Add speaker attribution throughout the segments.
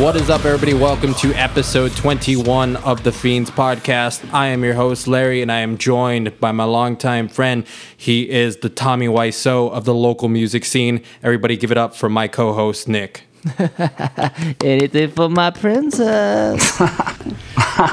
Speaker 1: What is up, everybody? Welcome to episode 21 of the Fiends podcast. I am your host, Larry, and I am joined by my longtime friend. He is the Tommy Wiseau of the local music scene. Everybody, give it up for my co host, Nick.
Speaker 2: Anything for my princess.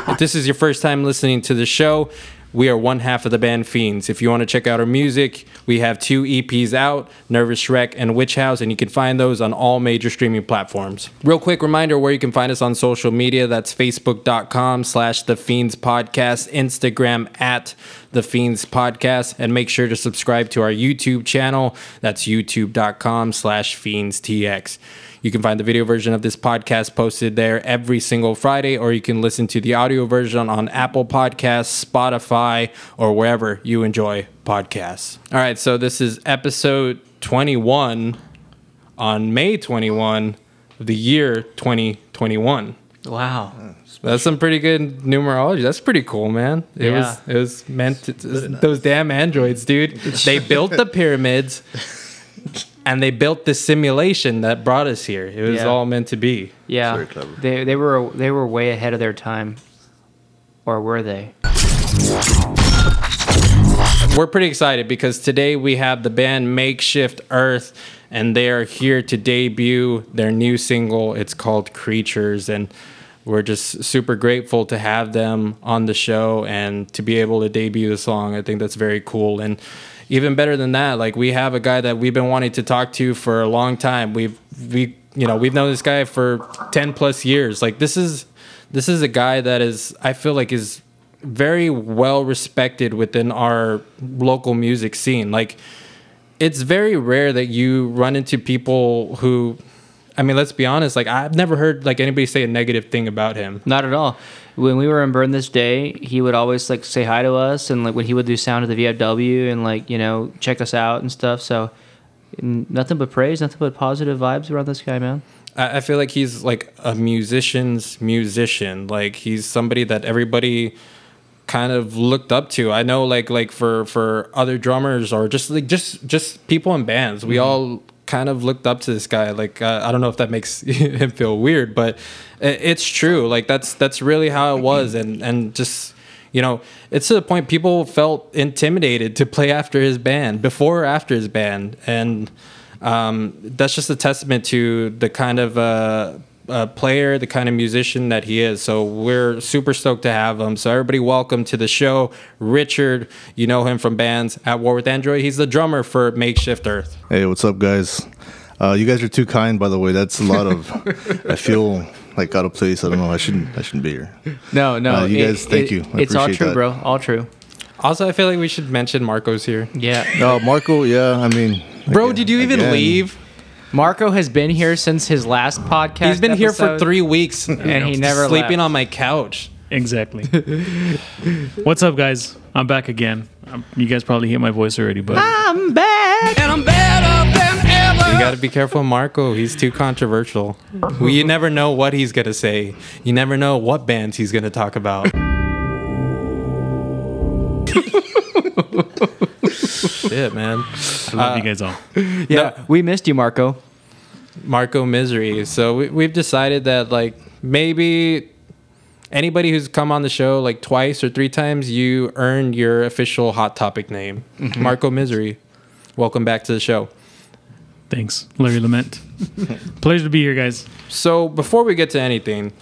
Speaker 1: If this is your first time listening to the show, we are one half of the band Fiends. If you want to check out our music, we have two EPs out Nervous Shrek and Witch House, and you can find those on all major streaming platforms. Real quick reminder where you can find us on social media that's facebook.com slash the Fiends Podcast, Instagram at the Fiends Podcast, and make sure to subscribe to our YouTube channel. That's youtube.com slash Fiends TX. You can find the video version of this podcast posted there every single Friday, or you can listen to the audio version on Apple Podcasts, Spotify, or wherever you enjoy podcasts. All right, so this is episode 21 on May 21 of the year 2021.
Speaker 2: wow.
Speaker 1: That's some pretty good numerology. That's pretty cool, man. It
Speaker 2: Yeah.
Speaker 1: was it was meant to, uh, those damn androids, dude. They built the pyramids and they built the simulation that brought us here. It was
Speaker 2: Yeah.
Speaker 1: all meant to be.
Speaker 2: Yeah.
Speaker 3: Very clever.
Speaker 2: They they were they were way ahead of their time. Or were they?
Speaker 1: We're pretty excited because today we have the band Makeshift Earth and they are here to debut their new single. It's called Creatures and we're just super grateful to have them on the show and to be able to debut the song. I think that's very cool and even better than that, like we have a guy that we've been wanting to talk to for a long time. We've we you know, we've known this guy for 10 plus years. Like this is this is a guy that is I feel like is very well respected within our local music scene. Like it's very rare that you run into people who I mean, let's be honest, like I've never heard like anybody say a negative thing about him.
Speaker 2: Not at all. When we were in Burn This Day, he would always like say hi to us and like when he would do sound at the VFW and like, you know, check us out and stuff. So nothing but praise, nothing but positive vibes around this guy, man.
Speaker 1: I, I feel like he's like a musician's musician. Like he's somebody that everybody kind of looked up to. I know like like for for other drummers or just like just just people in bands, we mm-hmm. all kind of looked up to this guy. Like uh, I don't know if that makes him feel weird, but it's true. Like that's that's really how it was, and and just you know, it's to the point people felt intimidated to play after his band, before or after his band, and um, that's just a testament to the kind of uh, uh, player, the kind of musician that he is. So we're super stoked to have him. So everybody, welcome to the show, Richard. You know him from bands at War with Android. He's the drummer for Makeshift Earth.
Speaker 3: Hey, what's up, guys? Uh, you guys are too kind, by the way. That's a lot of. I feel like out of place. I don't know. I shouldn't. I shouldn't be here.
Speaker 2: No, no.
Speaker 3: Uh, you guys, thank you. I
Speaker 2: it's all
Speaker 3: appreciate
Speaker 2: true,
Speaker 3: that.
Speaker 2: bro. All true.
Speaker 1: Also, I feel like we should mention Marco's here.
Speaker 2: Yeah.
Speaker 3: No, Marco. Yeah, I mean,
Speaker 1: Bro,
Speaker 3: again-
Speaker 1: did you even
Speaker 3: again,
Speaker 1: leave?
Speaker 2: Marco has been here since his last podcast.
Speaker 1: He's been here for three weeks
Speaker 2: and he never
Speaker 1: sleeping
Speaker 2: left.
Speaker 1: on my couch.
Speaker 4: Exactly. What's up, guys? I'm back again. Um, you guys probably hear my voice already, but
Speaker 2: I'm back. And I'm better than ever.
Speaker 1: You got to be careful, Marco. He's too controversial. Well, you never know what he's gonna say. You never know what bands he's gonna talk about. Shit, man.
Speaker 4: I love you uh, guys all.
Speaker 2: Yeah, we missed you, Marco.
Speaker 1: Marco Misery. So we, we've decided that like maybe anybody who's come on the show like twice or three times, you earned your official hot topic name, mm-hmm. Marco Misery. Welcome back to the show.
Speaker 4: Thanks, Larry Lament. Pleasure to be here, guys.
Speaker 1: So before we get to anything,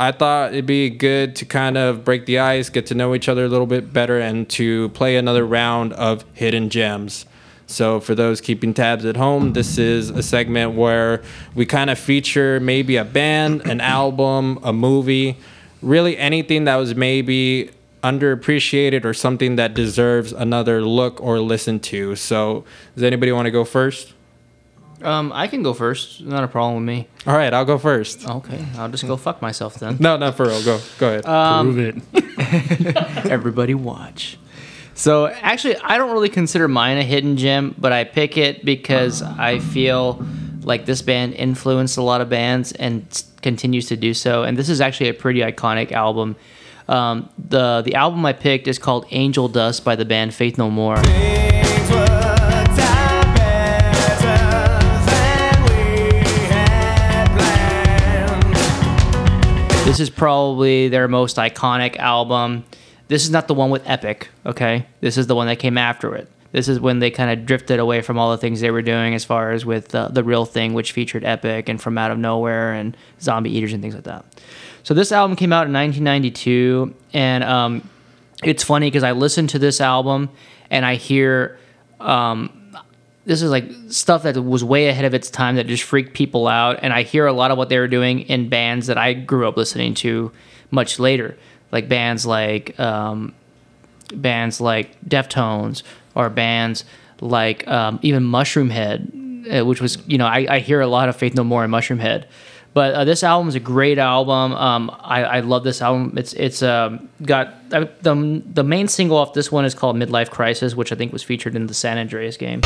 Speaker 1: I thought it'd be good to kind of break the ice, get to know each other a little bit better, and to play another round of hidden gems. So for those keeping tabs at home, this is a segment where we kind of feature maybe a band, an album, a movie, really anything that was maybe underappreciated or something that deserves another look or listen to. So does anybody want to go first?
Speaker 2: Um, I can go first. Not a problem with me.
Speaker 1: All right, I'll go first.
Speaker 2: Okay, I'll just go fuck myself then.
Speaker 1: No, not for real. Go, go ahead.
Speaker 4: Prove it.
Speaker 2: Everybody watch. So actually, I don't really consider mine a hidden gem, but I pick it because I feel like this band influenced a lot of bands and s- continues to do so. And this is actually a pretty iconic album. Um, the the album I picked is called Angel Dust by the band Faith No More. This is probably their most iconic album. This is not the one with Epic, okay? This is the one that came after it. This is when they kind of drifted away from all the things they were doing as far as with uh, the real thing, which featured Epic and From Out of Nowhere and Zombie Eaters and things like that. So this album came out in 1992, and um, it's funny because I listened to this album and I hear um, this is like stuff that was way ahead of its time that just freaked people out, and I hear a lot of what they were doing in bands that I grew up listening to much later, like bands like um, bands like Deftones or bands like um, even Mushroomhead, uh, which was you know I, I hear a lot of Faith No More and Mushroomhead. But uh, this album is a great album. Um, I, I love this album. It's it's um, got uh, the the main single off this one is called Midlife Crisis, which I think was featured in the San Andreas game.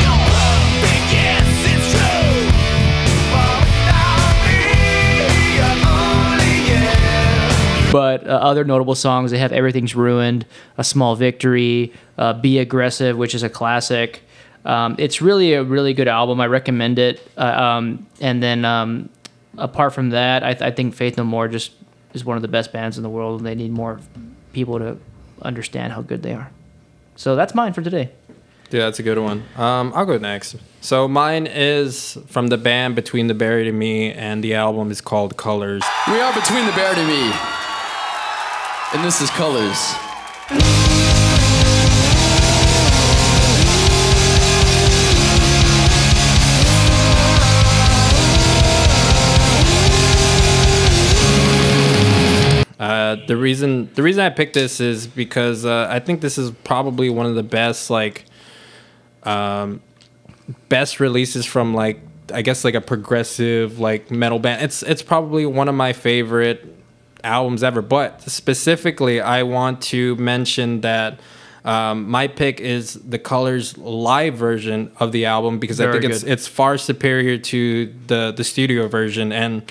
Speaker 2: But uh, other notable songs, they have Everything's Ruined, A Small Victory, uh, Be Aggressive, which is a classic. Um, it's really a really good album. I recommend it. Uh, um, and then um, apart from that, I, th- I think Faith No More just is one of the best bands in the world, and they need more people to understand how good they are. So that's mine for today.
Speaker 1: Yeah, that's a good one. Um, I'll go next. So mine is from the band Between the Buried and Me, and the album is called Colors.
Speaker 5: We are between the Buried and me. And this is Colors.
Speaker 1: Uh, the reason the reason I picked this is because uh, I think this is probably one of the best like um, best releases from like I guess like a progressive like metal band. It's it's probably one of my favorite albums ever. But specifically, I want to mention that. Um, my pick is the Colors live version of the album because I
Speaker 2: Very
Speaker 1: think it's it's far superior to the the studio version and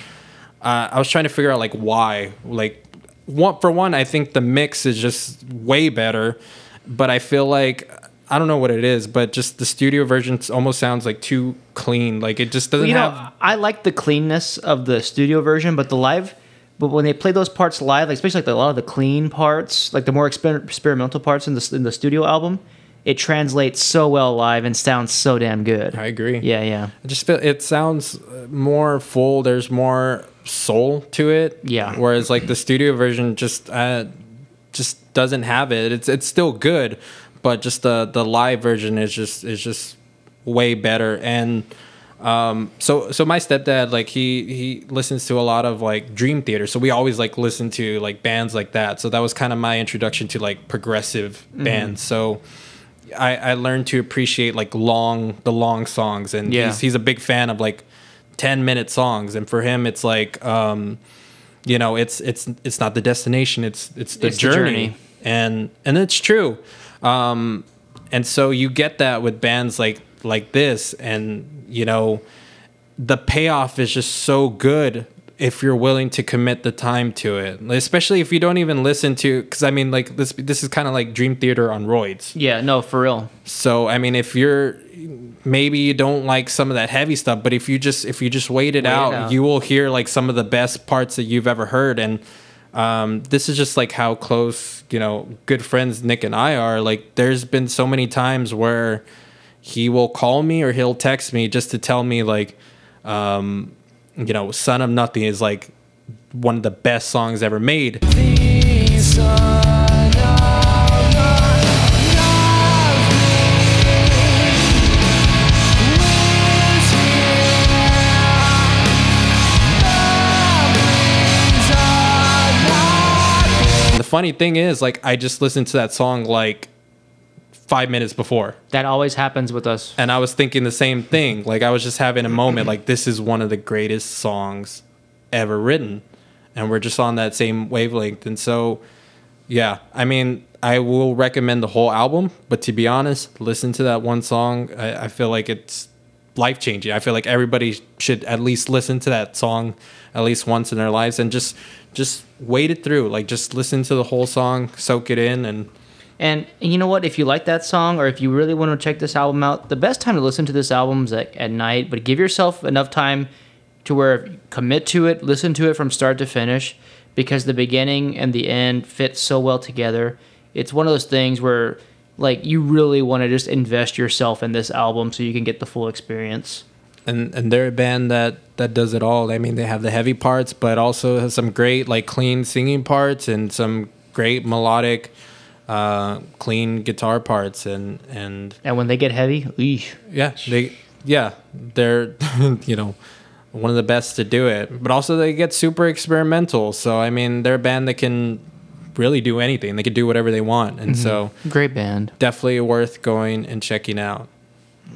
Speaker 1: uh, I was trying to figure out like why. Like, one for one, I think the mix is just way better, but I feel like I don't know what it is, but just the studio version almost sounds like too clean. Like it just doesn't
Speaker 2: you know,
Speaker 1: have.
Speaker 2: I like the cleanness of the studio version, but the live, but when they play those parts live, like especially like a lot of the clean parts, like the more exper- experimental parts in the in the studio album, it translates so well live and sounds so damn good.
Speaker 1: I agree.
Speaker 2: Yeah, yeah,
Speaker 1: I just feel it sounds uh, more full. There's more soul to it.
Speaker 2: Yeah.
Speaker 1: Whereas like the studio version just uh, just doesn't have it. It's it's still good, but just the the live version is just is just way better. And um, so so my stepdad like he he listens to a lot of like Dream Theater. So we always like listen to like bands like that. So that was kind of my introduction to like progressive
Speaker 2: Mm-hmm.
Speaker 1: bands. So. I, I learned to appreciate like long the long songs and
Speaker 2: Yeah.
Speaker 1: he's he's a big fan of like 10 minute songs and for him it's like um you know it's it's it's not the destination it's it's the,
Speaker 2: It's the
Speaker 1: journey.
Speaker 2: journey.
Speaker 1: and and it's true um and so you get that with bands like like this and you know the payoff is just so good if you're willing to commit the time to it especially if you don't even listen to because i mean like this this is kind of like dream theater on roids
Speaker 2: yeah. No, for real.
Speaker 1: so I mean, if you're maybe you don't like some of that heavy stuff, but if you just if you just wait it,
Speaker 2: Wait it
Speaker 1: out,
Speaker 2: out.
Speaker 1: you will hear like some of the best parts that you've ever heard. And um, this is just like how close you know good friends Nick and I are. Like, there's been so many times where he will call me or he'll text me just to tell me like, um, you know, "Sun of Nothing" is like one of the best songs ever made. The funny thing is, like, I just listened to that song like five minutes before.
Speaker 2: That always happens with us.
Speaker 1: And I was thinking the same thing. Like, I was just having a moment, like, this is one of the greatest songs ever written. And we're just on that same wavelength. And so, yeah, I mean, I will recommend the whole album. But to be honest, listen to that one song. I, I feel like it's life changing. I feel like everybody should at least listen to that song at least once in their lives and just just wait it through. Like just listen to the whole song, soak it in and
Speaker 2: And, and you know what? If you like that song, or if you really want to check this album out, the best time to listen to this album is at, at night. But give yourself enough time to where commit to it, listen to it from start to finish, because the beginning and the end fit so well together. It's one of those things where like you really want to just invest yourself in this album so you can get the full experience.
Speaker 1: and and they're a band that that does it all. I mean, they have the heavy parts, but also has some great like clean singing parts and some great melodic, uh, clean guitar parts, and and
Speaker 2: And when they get heavy, eesh.
Speaker 1: yeah, they yeah they're you know one of the best to do it. But also they get super experimental. So I mean, they're a band that can really do anything. They can do whatever they want, and so
Speaker 2: great band.
Speaker 1: definitely worth going and checking out.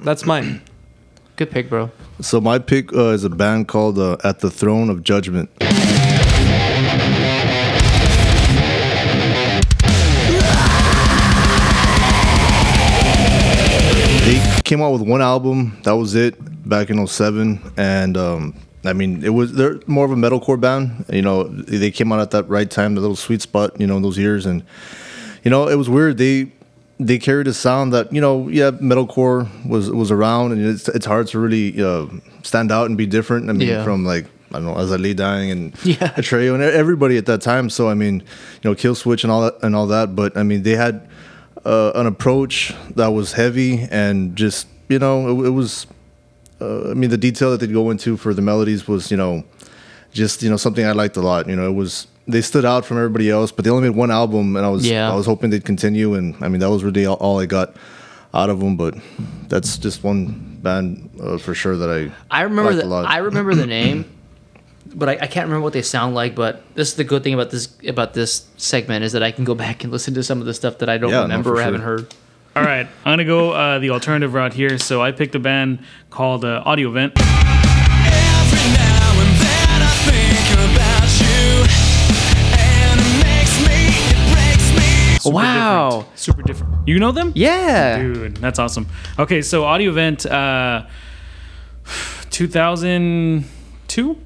Speaker 1: That's mine.
Speaker 2: Good pick, bro.
Speaker 3: So my pick uh, is a band called uh, At the Throne of Judgment. Came out with one album. That was it back in 07. and um, I mean it was they're more of a metalcore band. You know, they came out at that right time, the little sweet spot. You know, in those years, and you know it was weird. They they carried a sound that you know yeah metalcore was was around and it's it's hard to really uh, stand out and be different i mean
Speaker 2: Yeah.
Speaker 3: from like i don't know as lay dying and
Speaker 2: Yeah.
Speaker 3: Atreyu and everybody at that time so i mean you know Killswitch and all that and all that but i mean they had uh, an approach that was heavy and just you know it, it was uh, i mean the detail that they'd go into for the melodies was you know just you know something i liked a lot you know it was they stood out from everybody else but they only made one album and i was
Speaker 2: Yeah.
Speaker 3: i was hoping they'd continue and i mean that was really all, all i got out of them but that's just one band uh, for sure that i
Speaker 2: I remember the. I remember the name, but I, I can't remember what they sound like. But this is the good thing about this about this segment is that I can go back and listen to some of the stuff that I don't
Speaker 3: Yeah,
Speaker 2: remember
Speaker 3: for
Speaker 2: or
Speaker 3: sure.
Speaker 2: haven't heard.
Speaker 4: All right, I'm gonna go uh, the alternative route here. So I picked a band called uh, Audiovent.
Speaker 6: Every now and then I think about you, and it makes me, it breaks me.
Speaker 4: Super
Speaker 2: Wow.
Speaker 4: different. super different. You know them?
Speaker 2: Yeah,
Speaker 4: Dude, that's awesome. Okay, so Audiovent, uh, 2002.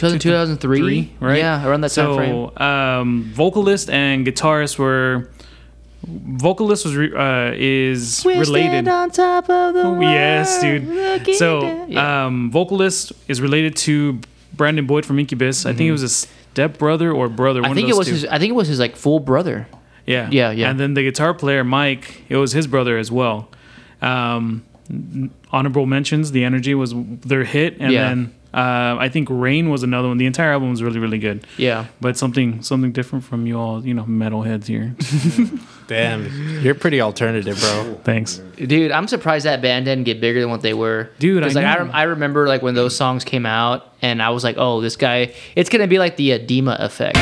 Speaker 2: 2000, 2003,
Speaker 4: right?
Speaker 2: Yeah, around that time frame.
Speaker 4: So, um, vocalist and guitarist were. Vocalist was re, uh, is related.
Speaker 2: on top of the
Speaker 4: Oh, yes, dude. So.
Speaker 2: Yeah.
Speaker 4: um, vocalist is related to Brandon Boyd from Incubus. I think it was a step brother or brother.
Speaker 2: Mm-hmm. I think
Speaker 4: of
Speaker 2: it was
Speaker 4: two.
Speaker 2: his. I think it was his like full brother.
Speaker 4: Yeah.
Speaker 2: Yeah, yeah.
Speaker 4: And then the guitar player, Mike, it was his brother as well. Um, honorable mentions, The Energy was their hit. And
Speaker 2: Yeah.
Speaker 4: then uh, I think Rain was another one. The entire album was really, really good.
Speaker 2: Yeah,
Speaker 4: But something something different from you all, you know, metalheads here.
Speaker 1: Damn, you're pretty alternative, bro.
Speaker 4: Thanks.
Speaker 2: dude, I'm surprised that band didn't get bigger than what they were.
Speaker 4: Dude, I
Speaker 2: 'Cause, like I, rem- I remember like when those songs came out, and I was like, oh, this guy, it's gonna be like the Adema effect.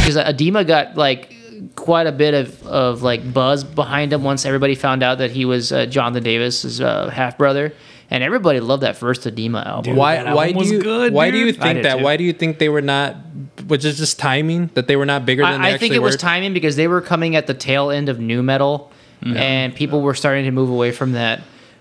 Speaker 2: because Adema got like quite a bit of, of like buzz behind him once everybody found out that he was uh, Jonathan Davis's uh, half brother, and everybody loved that first Adema album.
Speaker 1: Why?
Speaker 4: that
Speaker 1: Why
Speaker 4: album
Speaker 1: do you?
Speaker 4: good,
Speaker 1: why do you think that?
Speaker 2: too.
Speaker 1: Why do you think they were not? Which is just timing that they were not bigger than they
Speaker 2: I, I
Speaker 1: actually
Speaker 2: think it was timing because they were coming at the tail end of nu metal, and people were starting to move away from that.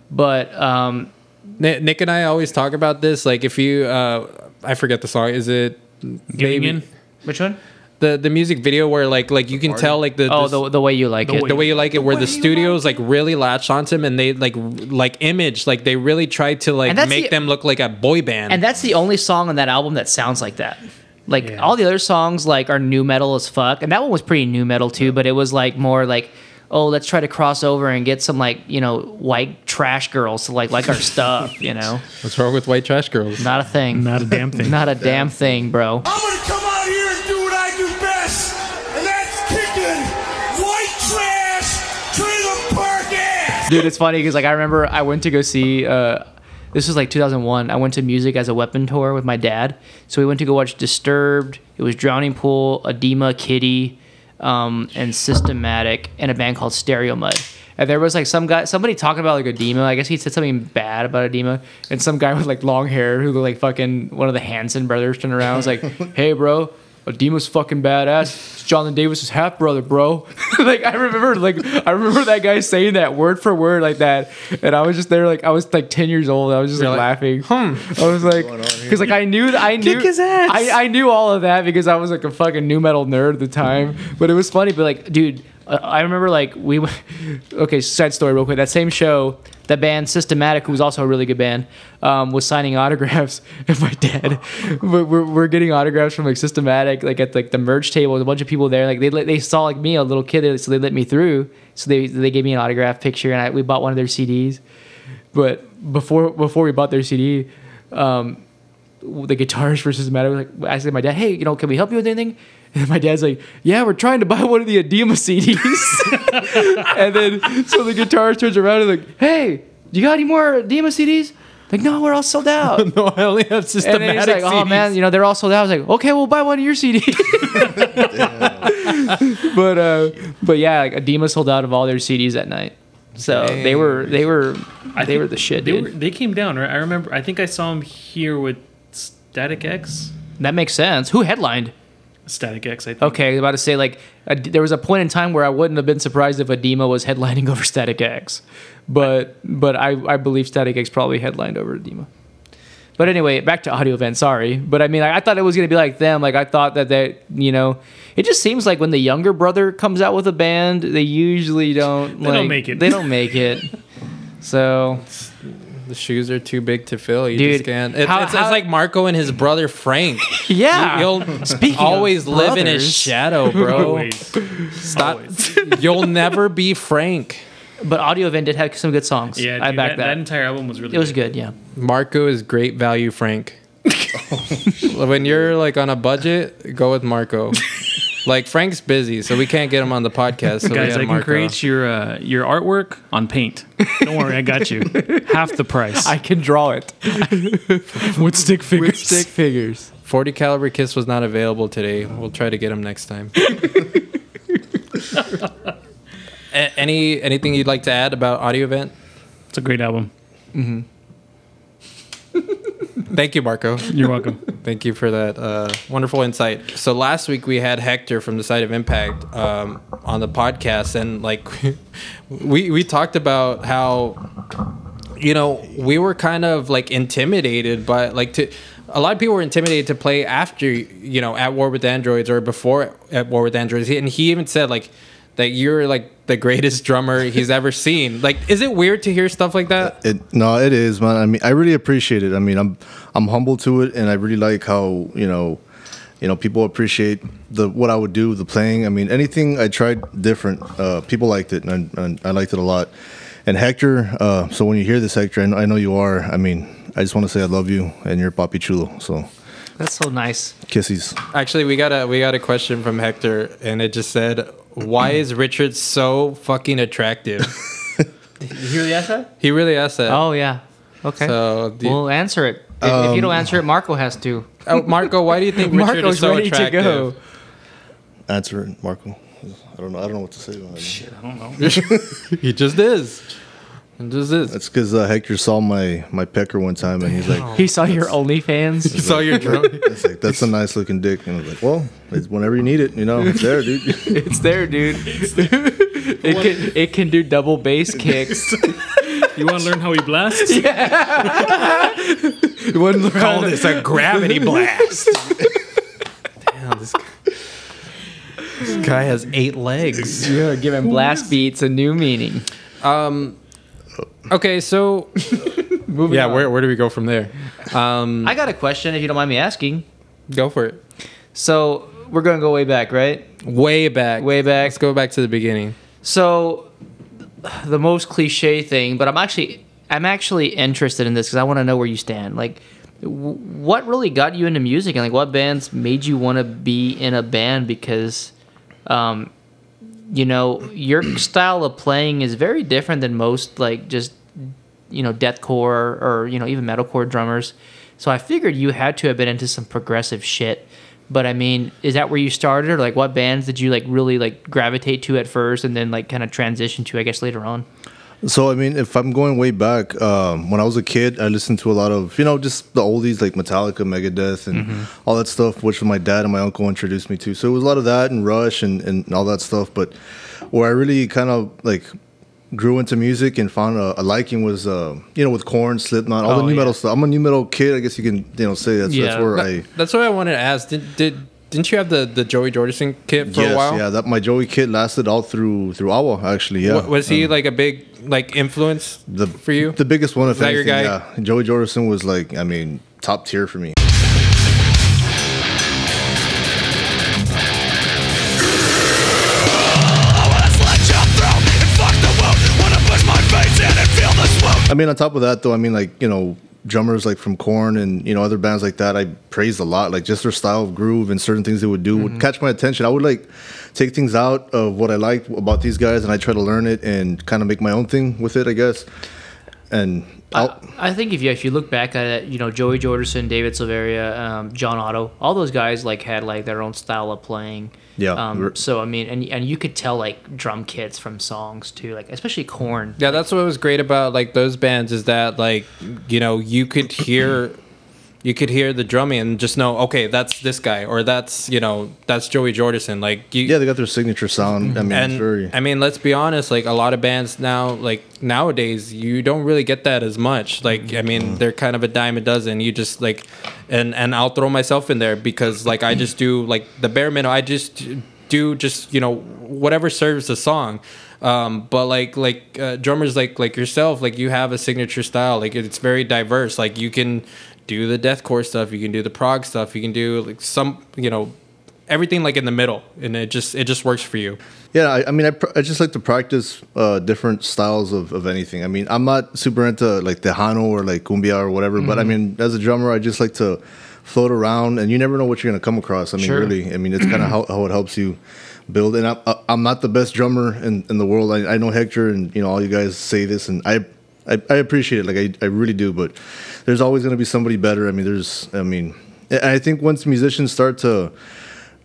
Speaker 2: But um,
Speaker 1: Ni- Nick and I always talk about this. Like, if you, uh, I forget the song. Is it
Speaker 4: Giving
Speaker 1: maybe-
Speaker 2: which one?
Speaker 1: The the music video where like like you can tell like the
Speaker 2: Oh,
Speaker 1: the,
Speaker 2: the, the way you like it.
Speaker 4: way-
Speaker 1: the way you like it, where the studios like really latched onto him and they like like image like they really tried to like make
Speaker 2: the-
Speaker 1: them look like a boy band.
Speaker 2: and that's the only song on that album that sounds like that. Like
Speaker 4: Yeah.
Speaker 2: all the other songs, like are nu metal as fuck, and that one was pretty nu metal too. But it was like more like, oh, let's try to cross over and get some like you know white trash girls to like like our stuff. You know,
Speaker 1: What's wrong with white trash girls?
Speaker 2: not a thing.
Speaker 4: Not a damn thing.
Speaker 2: Not a damn thing, bro. Dude, it's funny because like I remember I went to go see. Uh, this was like 2001. I went to Music as a Weapon tour with my dad. So we went to go watch Disturbed. It was Drowning Pool, Adema, Kittie, um, and Systematic, and a band called Stereomud. And there was like some guy, somebody talking about like Adema. I guess he said something bad about Adema, and some guy with like long hair who looked like fucking one of the Hanson brothers turned around. and was like, "Hey, bro." Adema's fucking badass. It's Jonathan Davis's half brother, bro. like I remember, like I remember that guy saying that word for word like that, and I was just there, like I was like ten years old. I was just like,
Speaker 1: like,
Speaker 2: laughing. Hmm. I was like, because like I knew, I knew,
Speaker 4: his ass.
Speaker 2: I, I knew all of that because I was like a fucking nu metal nerd at the time. But it was funny, but like, dude, uh, I remember like we went- okay side story real quick. That same show the band Systematic who was also a really good band um, was signing autographs and my dad. We're, we're, we're getting autographs from like Systematic like at like the merch table with a bunch of people there. Like they they saw like me a little kid so they let me through. So they they gave me an autograph picture and I, we bought one of their CDs but before before we bought their CD um, the guitarist for Systematic was like I said to my dad, hey, you know, can we help you with anything? And my dad's like, yeah, we're trying to buy one of the Adema CDs. and then so the guitarist turns around and like, hey, you got any more Adema CDs? Like, no, we're all sold out.
Speaker 1: no, I only have
Speaker 2: And
Speaker 1: systematic.
Speaker 2: then he's like, oh man, you know, they're all sold out. I was like, okay, we'll buy one of your CDs. but uh, but yeah, like Adema sold out of all their CDs that night. So they were they were
Speaker 4: I
Speaker 2: they were the shit,
Speaker 4: They
Speaker 2: dude.
Speaker 4: were they came down, right? I remember. I think I saw him here with Static X.
Speaker 2: that makes sense. Who headlined?
Speaker 4: Static X. I think.
Speaker 2: Okay, I was about to say like uh, there was a point in time where I wouldn't have been surprised if Adema was headlining over Static X, but but I I believe Static X probably headlined over Adema. But anyway, back to Audiovent. Sorry, but I mean, I, I thought it was gonna be like them. Like I thought that they, you know, it just seems like when the younger brother comes out with a band, they usually don't.
Speaker 4: They don't make it.
Speaker 2: They don't make it. So
Speaker 1: The shoes are too big to fill. You
Speaker 2: Dude,
Speaker 1: just can't. It's,
Speaker 2: how-
Speaker 1: it's,
Speaker 2: how-
Speaker 1: it's like Marco and his brother Frank.
Speaker 2: yeah,
Speaker 1: You'll
Speaker 2: Speaking
Speaker 1: always
Speaker 2: of
Speaker 1: live in his shadow, bro.
Speaker 4: Always.
Speaker 1: Stop. You'll never be Frank.
Speaker 2: but Audiovent did have some good songs.
Speaker 4: Yeah,
Speaker 2: I back
Speaker 4: that,
Speaker 2: that.
Speaker 4: that entire album was really. Good.
Speaker 2: It was good. Yeah.
Speaker 1: Marco is great value, Frank. Oh, when you're like on a budget, go with Marco. Like Frank's busy, so we can't get him on the podcast. So we
Speaker 4: Guys,
Speaker 1: had
Speaker 4: I can
Speaker 1: Marco.
Speaker 4: create your uh, your artwork on Paint. Don't worry, I got you. Half the price
Speaker 2: I can draw it.
Speaker 4: with stick figures.
Speaker 2: With stick figures.
Speaker 1: 40 caliber kiss was not available today. We'll try to get him next time. A- any anything you'd like to add about Audiovent?
Speaker 4: It's a great album.
Speaker 1: Thank you, Marco.
Speaker 4: You're welcome.
Speaker 1: Thank you for that uh, wonderful insight. So last week we had Hector from the side of Impact um, on the podcast, and like we we talked about how you know we were kind of like intimidated by like to a lot of people were intimidated to play after you know at war with androids or before at war with androids, and he even said like that you're like the greatest drummer he's ever seen. Like, is it weird to hear stuff like that?
Speaker 3: It no, it is, man. I mean, I really appreciate it. I mean, I'm I'm humble to it, and I really like how you know, you know, people appreciate the what I would do, the playing. I mean, anything I tried different, uh, people liked it, and, and I liked it a lot. And Hector, uh, so when you hear this, Hector, I know, I know you are. I mean, I just want to say I love you, and you're Papi Chulo. So
Speaker 2: That's so nice.
Speaker 3: Kisses.
Speaker 1: Actually, we got a we got a question from Hector, and it just said, "Why is Richard so fucking attractive?"
Speaker 2: he really asked that?
Speaker 1: he really asked that.
Speaker 2: Oh yeah. Okay.
Speaker 1: So, do you-
Speaker 2: we'll answer it. If, if you don't um, answer it, Marco has to.
Speaker 1: Oh, Marco, why do you think Richard
Speaker 2: Marco's
Speaker 1: is so
Speaker 2: ready
Speaker 1: attractive?
Speaker 2: to go.
Speaker 3: Answer it, Marco. I don't know. I don't know what to say. Shit, I don't know.
Speaker 1: He just is. He just is.
Speaker 3: That's because uh, Hector saw my my pecker one time, and he's like,
Speaker 2: He saw your OnlyFans.
Speaker 1: He saw your drum.
Speaker 3: It's like that's a nice looking dick, and I was like, well, it's whenever you need it, you know, it's there, dude.
Speaker 2: it's there, dude. it can it can do double bass kicks.
Speaker 4: You want to learn how he blasts?
Speaker 1: Call this a gravity blast. Damn, this guy, this guy has eight legs.
Speaker 2: You're giving blast beats a new meaning.
Speaker 1: Um. Okay, so
Speaker 2: Moving
Speaker 1: yeah,
Speaker 2: on.
Speaker 1: where where do we go from there? Um,
Speaker 2: I got a question, if you don't mind me asking.
Speaker 1: go for it.
Speaker 2: So we're gonna go way back, right?
Speaker 1: Way back.
Speaker 2: Way back.
Speaker 1: Let's go back to the beginning.
Speaker 2: So the most cliche thing, but I'm actually I'm actually interested in this because I want to know where you stand. Like, w- what really got you into music, and like what bands made you want to be in a band? Because, um, you know, your style of playing is very different than most like just you know deathcore or you know even metalcore drummers. So I figured you had to have been into some progressive shit. But I mean, is that where you started, or like what bands did you like really like gravitate to at first, and then like kind of transition to, I guess, later on?
Speaker 3: So I mean, if I'm going way back, um, when I was a kid, I listened to a lot of you know just the oldies like Metallica, Megadeth, and all that stuff, which my dad and my uncle introduced me to. So it was a lot of that and Rush and, and all that stuff. But where I really kind of like grew into music and found a, a liking was uh, you know with Korn, Slipknot, all the
Speaker 2: Oh,
Speaker 3: new
Speaker 2: yeah.
Speaker 3: metal stuff. I'm a nu metal kid, I guess you can you know say that's
Speaker 2: Yeah.
Speaker 3: that's where
Speaker 1: That-
Speaker 3: I
Speaker 1: that's what I wanted to ask. Did did didn't you have the the Joey Jordison kit for
Speaker 3: yes,
Speaker 1: a while?
Speaker 3: yeah. That my Joey kit lasted all through through Awa actually. Yeah.
Speaker 1: Wa- Was he
Speaker 3: Um,
Speaker 1: like a big like influence
Speaker 3: the
Speaker 1: for you?
Speaker 3: The biggest one, if
Speaker 1: that
Speaker 3: anything.
Speaker 1: guy?
Speaker 3: Yeah. Joey Jordison was like, I mean, top tier for me. I mean, on top of that, though, I mean, like you know, drummers like from Korn and you know other bands like that, I praised a lot. Like just their style of groove and certain things they would do
Speaker 1: Mm-hmm.
Speaker 3: would catch my attention. I would like take things out of what I liked about these guys, and I try to learn it and kind of make my own thing with it, I guess. And I'll,
Speaker 2: I think if you if you look back at it, you know Joey Jordison, David Silveria, um, John Otto, all those guys like had like their own style of playing.
Speaker 3: Yeah,
Speaker 2: Um, so I mean, and and you could tell like drum kits from songs too, like especially Korn.
Speaker 1: Yeah, that's what was great about like those bands is that like you know you could hear you could hear the drumming and just know okay that's this guy or that's you know that's Joey Jordison. Like you
Speaker 3: yeah, they got their signature sound. I mean,
Speaker 1: and
Speaker 3: very.
Speaker 1: I mean let's be honest like a lot of bands now like nowadays you don't really get that as much. Like I mean they're kind of a dime a dozen. You just like and and I'll throw myself in there because like I just do like the bare minimum I just do just you know whatever serves the song. Um but like like uh, drummers like like yourself like you have a signature style. Like it's very diverse. Like you can do the deathcore stuff you can do the prog stuff you can do like some you know everything like in the middle and it just it just works for you
Speaker 3: Yeah, I, I mean, I, pr- I just like to practice uh, different styles of, of anything. I mean, I'm not super into like Tejano or like cumbia or whatever, but I mean, as a drummer, I just like to float around, and you never know what you're gonna come across. I mean,
Speaker 2: Sure.
Speaker 3: really, I mean, it's kind of how, how it helps you build. And I, I, I'm not the best drummer in, in the world. I, I know Hector, and you know, all you guys say this, and I. I, I appreciate it, like I, I really do, but there's always going to be somebody better. I mean, there's, I mean, I think once musicians start to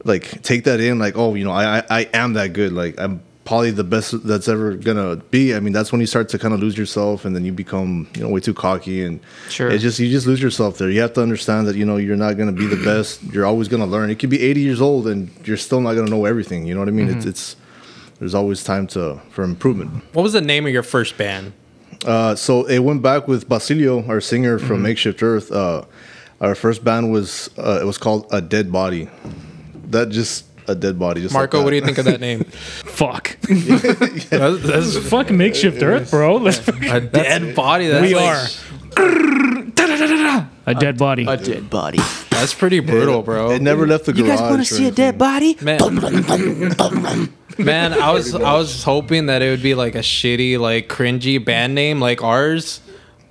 Speaker 3: like take that in like oh you know I, I i am that good like i'm probably the best that's ever gonna be i mean that's when you start to kind of lose yourself and then you become you know way too cocky and
Speaker 2: Sure.
Speaker 3: it just you just lose yourself there. You have to understand that you know you're not gonna be the best. You're always gonna learn. It could be 80 years old and you're still not gonna know everything you know what i mean? It's mm-hmm. it's there's always time to for improvement.
Speaker 1: What was the name of your first band
Speaker 3: uh, so it went back with Basilio, our singer from Makeshift Earth. Uh, our first band was uh, it was called A Dead Body. That just a dead body. Just
Speaker 1: marco
Speaker 3: like
Speaker 1: what do you think of that name
Speaker 4: Fuck.
Speaker 1: that's, that's
Speaker 4: Fucking makeshift Earth, bro. Let's
Speaker 1: a dead body that's
Speaker 4: We
Speaker 1: like-
Speaker 4: are. a dead body.
Speaker 2: A dead body.
Speaker 1: That's pretty brutal bro
Speaker 3: It never left the garage.
Speaker 2: You guys want to see a dead body?
Speaker 1: man man i was i was hoping that it would be like a shitty like cringy band name like ours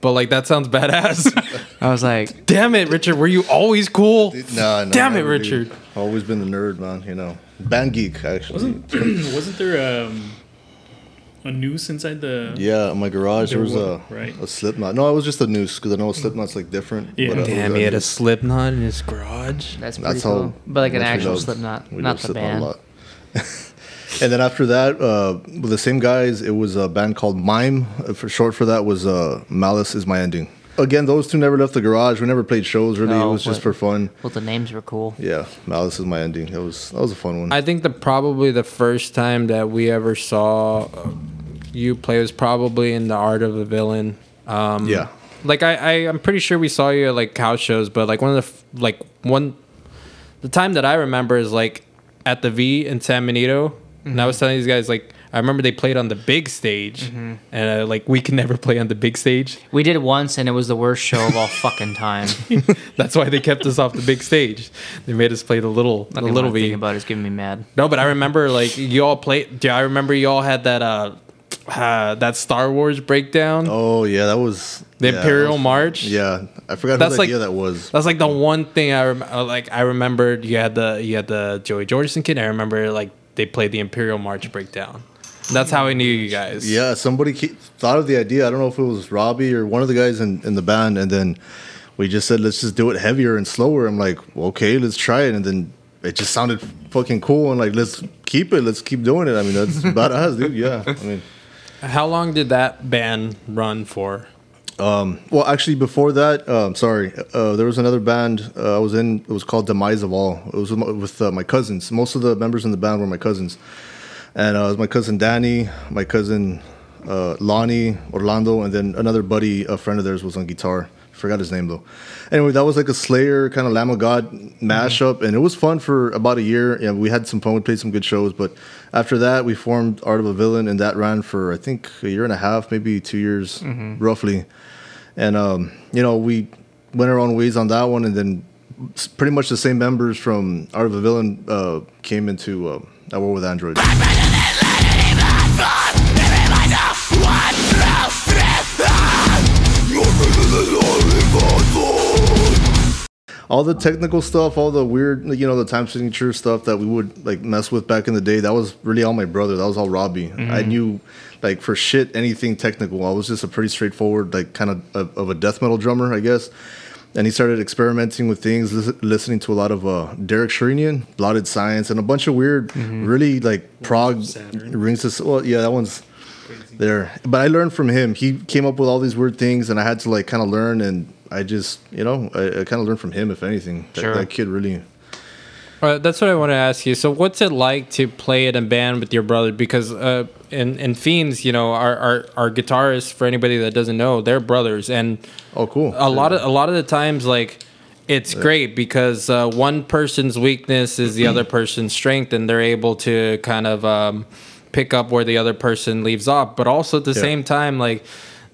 Speaker 1: but like that sounds badass
Speaker 2: I was like,
Speaker 1: damn it richard were you always cool
Speaker 3: Nah, nah,
Speaker 1: Damn it,
Speaker 3: never, dude.
Speaker 1: Richard.
Speaker 3: Always been the nerd, man. You know, band geek actually.
Speaker 4: Wasn't there um, a noose inside the?
Speaker 3: yeah, in my garage there
Speaker 4: There
Speaker 3: was a
Speaker 4: wa- right.
Speaker 3: a Slipknot. No, it was just a noose because I know a Slipknot's like different.
Speaker 4: Yeah.
Speaker 3: but, uh,
Speaker 1: damn he had a
Speaker 3: noose.
Speaker 1: slipknot in his garage
Speaker 2: that's pretty
Speaker 3: That's
Speaker 2: cool.
Speaker 3: how.
Speaker 2: but like an actual
Speaker 3: we love-
Speaker 2: Slipknot, not the
Speaker 3: Slipknot a
Speaker 2: band.
Speaker 3: lot. and then after that, uh, with the same guys, it was a band called Mime. Uh, For short for that was uh, Malice is my ending. Again, those two never left the garage. We never played shows. Really,
Speaker 2: No,
Speaker 3: it was just for fun.
Speaker 2: Well, the names were cool.
Speaker 3: Yeah, Malice is my ending. That was that was a fun one.
Speaker 1: I think the probably the first time that we ever saw uh, you play was probably in the Art of a Villain. Um,
Speaker 3: Yeah.
Speaker 1: Like I, I, I'm pretty sure we saw you at like house shows, but like one of the like one, the time that I remember is like at the V in San Benito, and I was telling these guys like I remember they played on the big stage, and uh, like we can never play on the big stage.
Speaker 2: We did it once, and it was the worst show of all fucking time.
Speaker 1: That's why they kept us off the big stage. They made us play the little, the little
Speaker 2: I
Speaker 1: V.
Speaker 2: about it is giving me mad.
Speaker 1: No, but I remember like you all played. Yeah, I remember you all had that uh, uh that Star Wars breakdown.
Speaker 3: oh yeah, that was
Speaker 1: The
Speaker 3: yeah,
Speaker 1: Imperial
Speaker 3: was-
Speaker 1: March?
Speaker 3: Yeah, I forgot
Speaker 1: That's
Speaker 3: whose
Speaker 1: like-
Speaker 3: idea that was.
Speaker 1: That's like the one thing I rem- uh, like. I remembered you had the you had the Joey Jordison kid. I remember like they played the Imperial March breakdown. That's how I knew you guys.
Speaker 3: Yeah, somebody thought of the idea. I don't know if it was Robbie or one of the guys in, in the band, and then we just said, let's just do it heavier and slower. I'm like, okay, let's try it, and then it just sounded fucking cool, and like, let's keep it, let's keep doing it. I mean, that's badass, dude. Yeah, I mean,
Speaker 1: How long did that band run for?
Speaker 3: well, actually, before that, um, sorry, uh, there was another band uh, I was in. It was called Demise of All. It was with my, with, uh, my cousins. Most of the members in the band were my cousins, and uh, it was my cousin Danny, my cousin uh, Lonnie, Orlando, and then another buddy, a friend of theirs, was on guitar. Forgot his name though. Anyway, that was like a Slayer kind of Lamb of God mashup, and it was fun for about a year. Yeah, we had some fun. We played some good shows, but after that, we formed Art of a Villain, and that ran for I think a year and a half, maybe two years, roughly. And um, you know, we went our own ways on that one, and then pretty much the same members from Art of a Villain uh, came into uh, At War with Androids. All the technical stuff, all the weird, you know, the time signature stuff that we would like mess with back in the day, that was really all my brother. That was all Robbie. I knew, like, for shit, anything technical. I was just a pretty straightforward, like, kind of of, of a death metal drummer, I guess. And he started experimenting with things, lis- listening to a lot of uh, Derek Sherinian, Blotted Science, and a bunch of weird, really like prog rings. To, well, yeah, that one's there. But I learned from him. He came up with all these weird things, and I had to like kind of learn. And I just, you know, I, I kind of learned from him. If anything, that,
Speaker 2: Sure.
Speaker 3: that kid really.
Speaker 1: Uh, that's what I want to ask you. So, what's it like to play in a band with your brother? Because uh, in in Fiends, you know, our, our our guitarists, for anybody that doesn't know, they're brothers, and
Speaker 3: Oh, cool.
Speaker 1: a lot of a lot of the times, like it's great because uh, one person's weakness is the other person's strength, and they're able to kind of um, pick up where the other person leaves off. But also at the
Speaker 3: Yeah.
Speaker 1: same time, like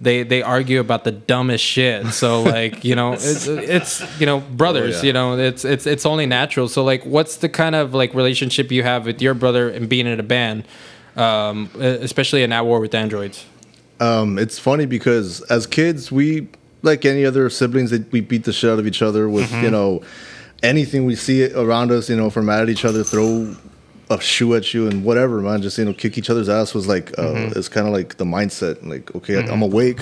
Speaker 1: they they argue about the dumbest shit. So like you know, it's, it's you know brothers.
Speaker 3: yeah.
Speaker 1: You know, it's it's it's only natural. So like, what's the kind of like relationship you have with your brother and being in a band, um, especially in At War with Androids?
Speaker 3: Um, it's funny because as kids, we like any other siblings, that we beat the shit out of each other with
Speaker 1: Mm-hmm.
Speaker 3: you know anything we see around us. You know, from mad at each other, throw a shoe at you and whatever, man. Just you know, kick each other's ass was like uh,
Speaker 1: Mm-hmm.
Speaker 3: it's kind of like the mindset. Like, okay, I'm awake.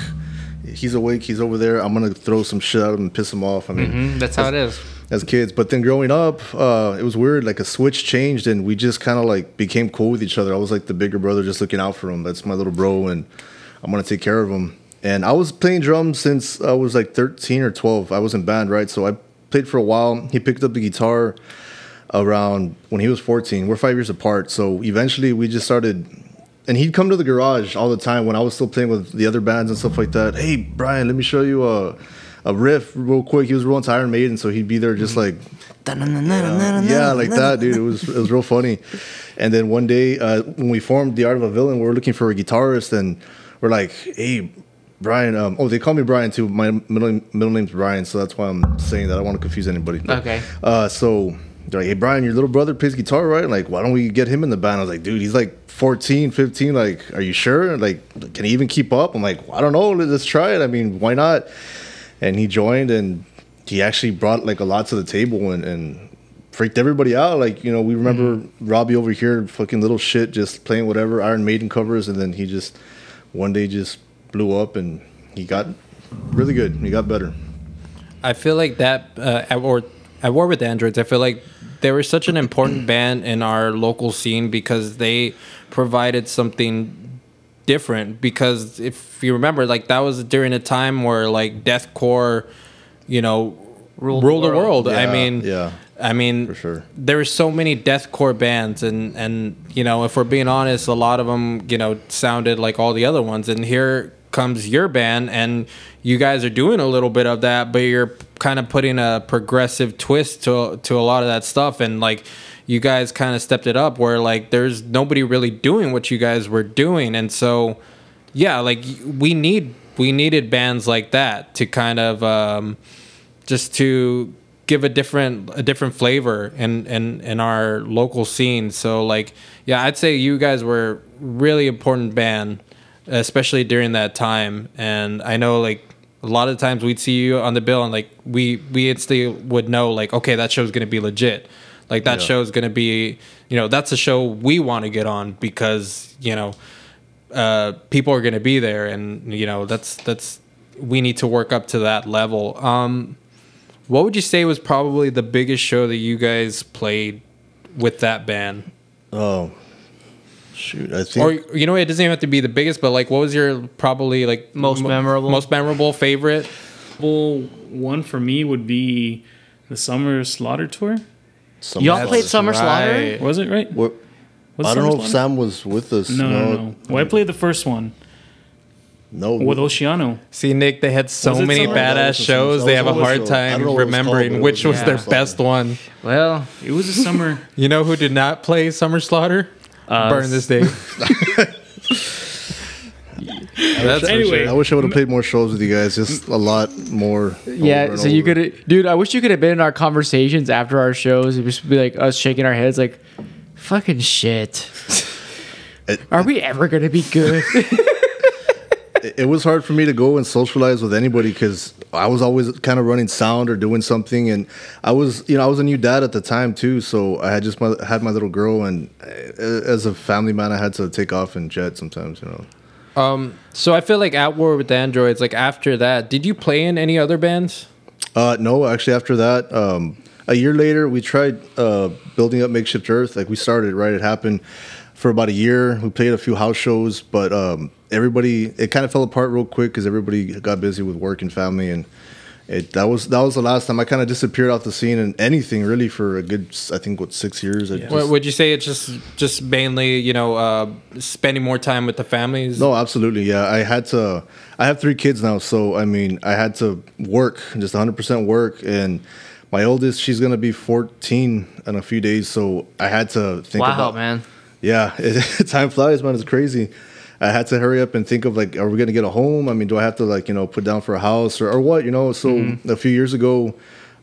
Speaker 3: He's awake. He's over there. I'm gonna throw some shit at him and piss him off. I mean,
Speaker 2: Mm, that's how it is.
Speaker 3: as kids. But then growing up, uh, it was weird. Like a switch changed, and we just kind of like became cool with each other. I was like the bigger brother, just looking out for him. That's my little bro, and I'm gonna take care of him. And I was playing drums since I was like 13 or 12. I was in band, right? So I played for a while. He picked up the guitar around when he was 14. We're five years apart. So eventually, we just started. And he'd come to the garage all the time when I was still playing with the other bands and stuff like that. Hey, Brian, let me show you a, a riff real quick. He was real into Iron Maiden, so he'd be there just like yeah, like that, dude. It was it was real funny. And then one day, uh, when we formed the Art of a Villain, we were looking for a guitarist, and we're like, "Hey, Brian." Um, oh, they call me Brian too. My middle middle name's Brian, so that's why I'm saying that. I don't want to confuse anybody.
Speaker 2: Okay.
Speaker 3: Uh, so they're like, "Hey, Brian, your little brother plays guitar, right?" Like, why don't we get him in the band? I was like, "Dude, he's like 14, 15. Like, are you sure? Like, can he even keep up?" I'm like, well, "I don't know. Let's try it. I mean, why not?" And he joined, and he actually brought like a lot to the table, and, and freaked everybody out. Like, you know, we remember Robbie over here, fucking little shit, just playing whatever Iron Maiden covers, and then he just one day just blew up, and he got really good. He got better.
Speaker 1: I feel like that uh, at war at war with androids. I feel like they were such an important band in our local scene because they provided something different. Because if you remember, like that was during a time where like deathcore, you know,
Speaker 2: Ruled
Speaker 1: ruled,
Speaker 2: the
Speaker 1: the world.
Speaker 2: world.
Speaker 1: I mean,
Speaker 3: yeah.
Speaker 1: I mean,
Speaker 3: For sure.
Speaker 1: There were so many deathcore bands, and and you know, if we're being honest, a lot of them, you know, sounded like all the other ones. And here comes your band, and you guys are doing a little bit of that, but you're kind of putting a progressive twist to to a lot of that stuff, and like you guys kind of stepped it up, where like there's nobody really doing what you guys were doing, and so yeah, like we need we needed bands like that to kind of. Um, just to give a different a different flavor in in in our local scene. So like yeah, I'd say you guys were really important band, especially during that time. And I know like a lot of times we'd see you on the bill and like we we instantly would know like okay that show's gonna be legit. Like that
Speaker 3: Yeah.
Speaker 1: show's gonna be you know that's a show we want to get on because you know uh, people are to be there, and you know that's that's we need to work up to that level. Um, what would you say was probably the biggest show that you guys played with that band?
Speaker 3: Oh, shoot! I think
Speaker 1: Or you know, it doesn't even have to be the biggest, but like, what was your probably like
Speaker 2: Most
Speaker 1: mo-
Speaker 2: memorable?
Speaker 1: most memorable favorite?
Speaker 4: Well, one for me would be the Summer Slaughter Tour.
Speaker 3: some-
Speaker 2: Y'all played Summer
Speaker 1: right.
Speaker 2: Slaughter?
Speaker 4: Was it right?
Speaker 3: What,
Speaker 4: Was
Speaker 3: I don't
Speaker 4: Summer
Speaker 3: know if Sam was with us.
Speaker 4: No, no, no. Well, I played the first one.
Speaker 3: No,
Speaker 4: with Oceano.
Speaker 1: See, Nick, they had so many
Speaker 4: summer?
Speaker 1: Badass shows. They have a hard
Speaker 3: show. I don't know
Speaker 1: time
Speaker 3: what it was
Speaker 1: remembering
Speaker 3: called,
Speaker 1: which
Speaker 3: was
Speaker 1: was their best one.
Speaker 2: Well,
Speaker 4: It was a summer.
Speaker 1: You know who did not play Summer Slaughter? Uh, Burn this day. That's
Speaker 4: Anyway.
Speaker 3: I wish I would have played more shows with you guys. Just a lot more.
Speaker 7: Yeah, so you could, dude. I wish you could have been in our conversations after our shows. It would just be like us shaking our heads, like, "Fucking shit."
Speaker 3: It-
Speaker 7: Are we ever gonna be good?
Speaker 3: it it was hard for me to go and socialize with anybody because I was always kind of running sound or doing something, and I was, you know, I was a new dad at the time too, so I had just my, had my little girl, and uh, as a family man, I had to take off and jet sometimes, you know.
Speaker 1: Um, so I feel like at war with the androids. Like after that, did you play in any other bands?
Speaker 3: Uh, no, actually, after that, um, a year later, we tried uh, building up Makeshift Earth. Like we started, right? It happened for about a year. We played a few house shows, but um, everybody, it kind of fell apart real quick because everybody got busy with work and family, and it that was that was the last time I kind of disappeared off the scene and anything really for a good, I think, what six years. I just-
Speaker 1: What would you say it's just just mainly you know uh, spending more time with the families?
Speaker 3: No, absolutely. Yeah, I had to. I have three kids now, so I mean, I had to work, just 100% work. And my oldest, she's gonna be 14 in a few days, so I had to think
Speaker 2: wow,
Speaker 3: about.
Speaker 2: man.
Speaker 3: Yeah, it, time flies, man. It's crazy. I had to hurry up and think of like, are we gonna get a home? I mean, do I have to like you know put down for a house or, or what? You know. So
Speaker 2: Mm-hmm.
Speaker 3: a few years ago.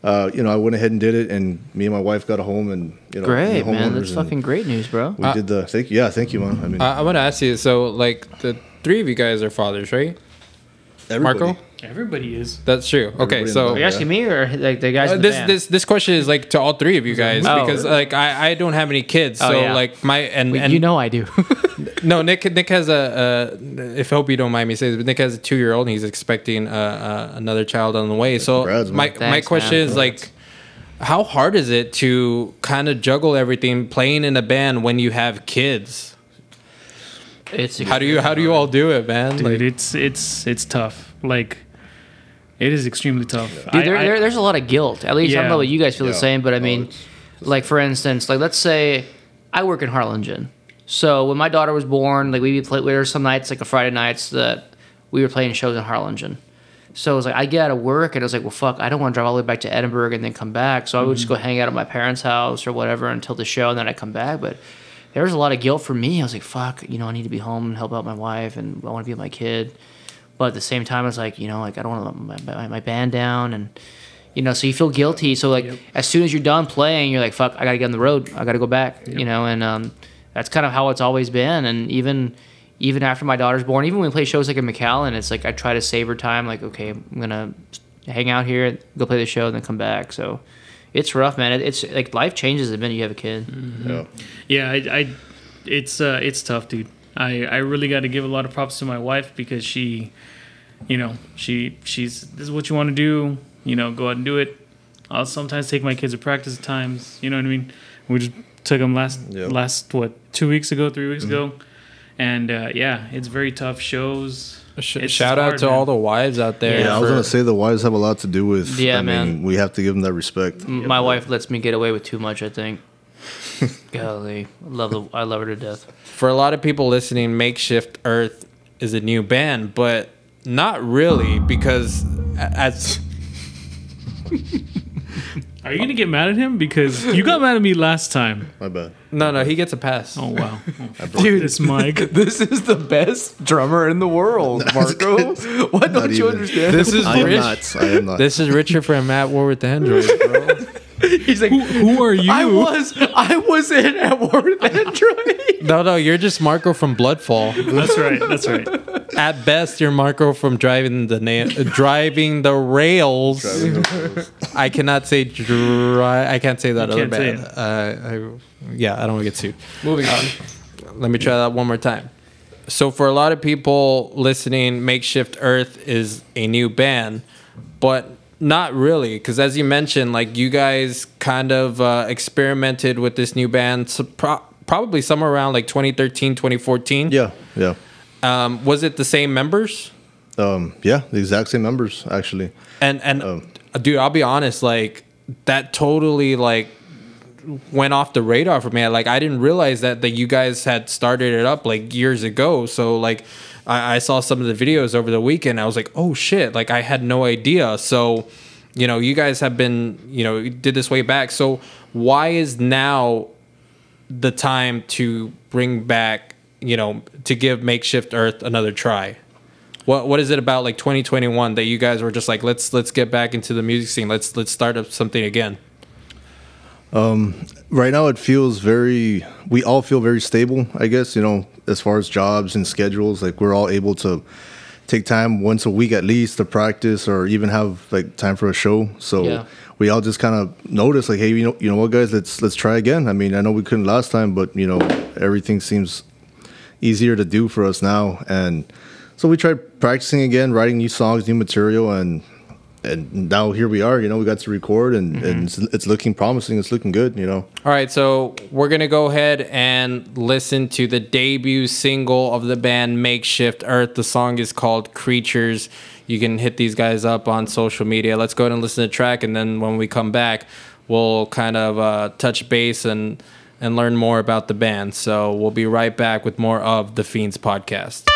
Speaker 3: Uh, you know, I went ahead and did it, and me and my wife got a home, and you know,
Speaker 2: Great,
Speaker 3: we're
Speaker 2: man. That's fucking great news, bro.
Speaker 3: We did the thank you, yeah, thank you, man. I mean,
Speaker 1: I, I want to ask you. So like the three of you guys are fathers, right?
Speaker 3: Everybody.
Speaker 1: Marco,
Speaker 4: Everybody is.
Speaker 1: that's true. Okay,
Speaker 3: Everybody
Speaker 1: so
Speaker 3: the
Speaker 2: Are you asking me or like the guys?
Speaker 1: Uh,
Speaker 2: in the
Speaker 1: this
Speaker 2: band?
Speaker 1: this this question is like to all three of you guys
Speaker 2: Oh.
Speaker 1: because like I, I don't have any kids,
Speaker 2: Oh,
Speaker 1: so
Speaker 2: yeah.
Speaker 1: like my and, and
Speaker 7: you know I do.
Speaker 1: no Nick Nick has a, a if I hope you don't mind me saying, this, but Nick has a two year old and he's expecting uh, uh, another child on the way. So
Speaker 3: Congrats, man.
Speaker 1: my my
Speaker 2: Thanks,
Speaker 1: question
Speaker 2: man.
Speaker 1: is like, how hard is it to kind of juggle everything playing in a band when you have kids?
Speaker 2: It's
Speaker 1: How do you how do you all do it, man?
Speaker 4: Dude,
Speaker 1: Like,
Speaker 4: it's it's it's tough. Like, it is extremely tough.
Speaker 2: Dude,
Speaker 4: I-
Speaker 2: there,
Speaker 4: I-
Speaker 2: there, there's a lot of guilt. At least I don't know what you guys feel the same, but I
Speaker 3: Oh,
Speaker 2: mean,
Speaker 3: it's-
Speaker 2: like for instance, like let's say I work in Harlingen. So when my daughter was born, like we would play. There were some nights, like a Friday nights, that we were playing shows in Harlingen. So it was like I get out of work and I was like, well, fuck, I don't want to drive all the way back to Edinburg and then come back. So I would just
Speaker 3: Mm-hmm.
Speaker 2: go hang out at my parents' house or whatever until the show, and then I come back. But there was a lot of guilt for me. I was like, fuck, you know, I need to be home and help out my wife, and I want to be with my kid. But at the same time, I was like, you know, like I don't want to let my, my, my band down, and you know, so you feel guilty. So like, as soon as you're done playing, you're like, fuck, I gotta get on the road. I gotta go back. You know, and um, that's kind of how it's always been. And even even after my daughter's born, even when we play shows like in McAllen, it's like I try to save her time. Like, okay, I'm gonna hang out here, go play the show, and then come back. So it's rough, man. It, it's like life changes the minute you have a kid.
Speaker 3: Yeah.
Speaker 4: Yeah, I, I it's uh, it's tough, dude. I, I really got to give a lot of props to my wife because she, you know, she she's this is what you want to do. You know, go out and do it. I'll sometimes take my kids to practice at times. You know what I mean? We just took them last
Speaker 3: Yeah.
Speaker 4: last what two weeks ago, three weeks ago, and uh, yeah, it's very tough shows.
Speaker 1: Sh-
Speaker 4: It's
Speaker 1: shout out to
Speaker 4: man.
Speaker 1: all the wives out there.
Speaker 3: Yeah, I was gonna say the wives have a lot to do with.
Speaker 2: Yeah,
Speaker 3: I
Speaker 2: man.
Speaker 3: Mean, we have to give them that respect.
Speaker 2: M My wife lets me get away with too much. I think. Golly, I love the I love her to death.
Speaker 1: for a lot of people listening, Makeshift Earth is a new band, but not really because a- as
Speaker 4: Are you gonna get mad at him because you got mad at me last time?
Speaker 3: My bad.
Speaker 1: no no he gets a pass.
Speaker 4: Oh wow,
Speaker 7: Dude,
Speaker 4: this Mike.
Speaker 7: this is the best drummer in the world, Marco. What don't you
Speaker 3: even.
Speaker 7: understand?
Speaker 1: This is
Speaker 3: I am not. I am not.
Speaker 1: This is Richard from At War with the Androids, bro.
Speaker 7: He's like,
Speaker 4: Who are you?
Speaker 7: I was, I was in at War with Android.
Speaker 1: no no you're just Marco from Bloodfall.
Speaker 4: That's right. That's right.
Speaker 1: At best, you're Marco from driving the na- uh, driving the rails. I cannot say dri- I can't say that
Speaker 4: You
Speaker 1: other
Speaker 4: can't say
Speaker 1: band. Uh, I, yeah, I don't want to get sued. Moving on. Let me try that one more time. So, for a lot of people listening, Makeshift Earth is a new band, but not really, because as you mentioned, like you guys kind of uh, experimented with this new band, so pro- probably somewhere around like 2013, 2014.
Speaker 3: yeah, yeah,
Speaker 1: Um, was it the same members?
Speaker 3: um, yeah. The exact same members actually.
Speaker 1: And and
Speaker 3: Um,
Speaker 1: dude, I'll be honest, like that totally like went off the radar for me. Like I didn't realize that that you guys had started it up like years ago. So like I, I saw some of the videos over the weekend. I was like, oh shit! Like I had no idea. So, you know, you guys have been, you know, did this way back. So why is now the time to bring back, you know, to give makeshift Earth another try? What what is it about like 2021 that you guys were just like let's let's get back into the music scene. Let's let's start up something again.
Speaker 3: Um, right now it feels very we all feel very stable i guess you know as far as jobs and schedules like we're all able to take time once a week at least to practice or even have like time for a show. So
Speaker 2: Yeah.
Speaker 3: we all just kind of notice like hey you know you know what guys let's let's try again. I mean i know we couldn't last time but you know everything seems easier to do for us now. And so we tried practicing again writing new songs new material and and now here we are you know we got to record and, and it's, it's looking promising it's looking good you know
Speaker 1: All right, so we're gonna go ahead and listen to the debut single of the band Makeshift Earth. The song is called Creatures. You can hit these guys up on social media. Let's go ahead and listen to the track, and then when we come back, we'll kind of uh, touch base and and learn more about the band. So we'll be right back with more of the Fiends podcast.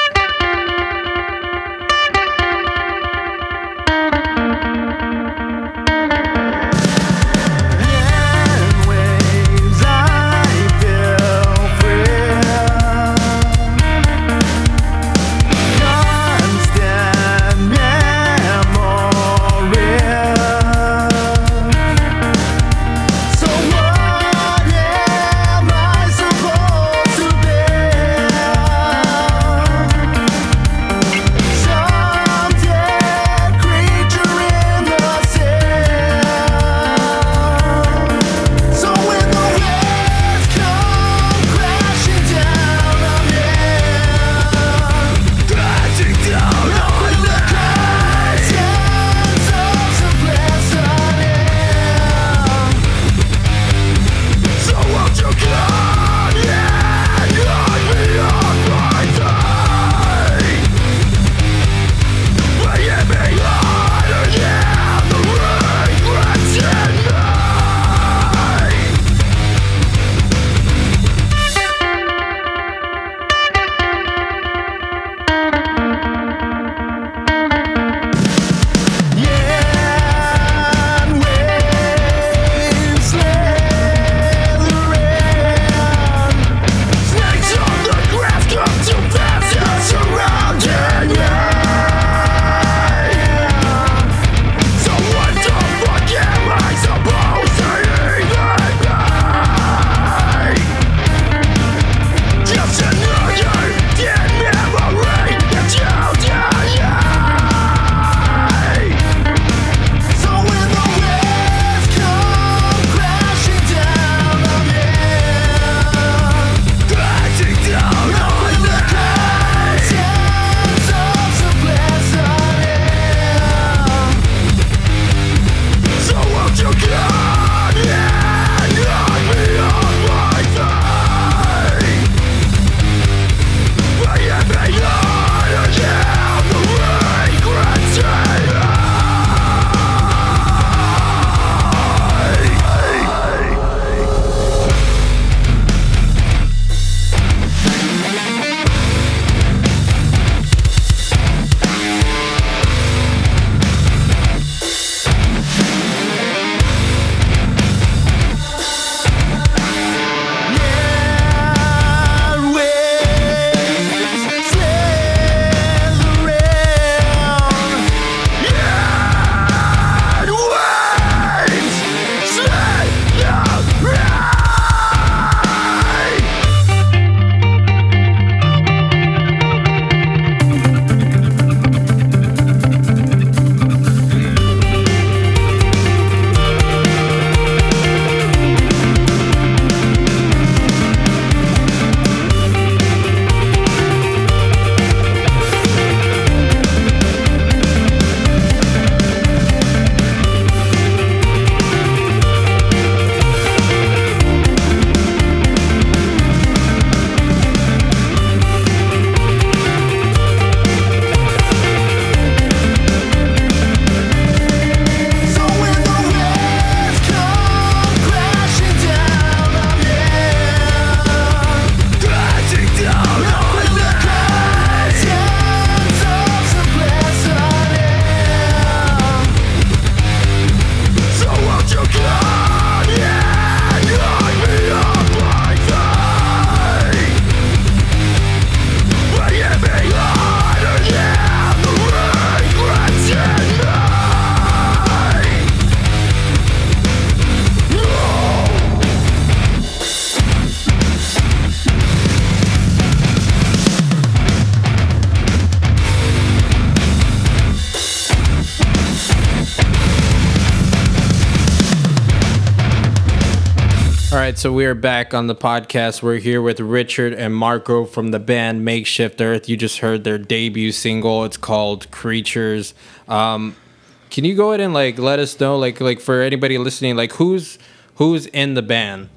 Speaker 1: So we are back on the podcast. We're here with Richard and Marco from the band Makeshift Earth. You just heard their debut single. It's called Creatures. Um, can you go ahead and like let us know, like like for anybody listening, like who's who's in the band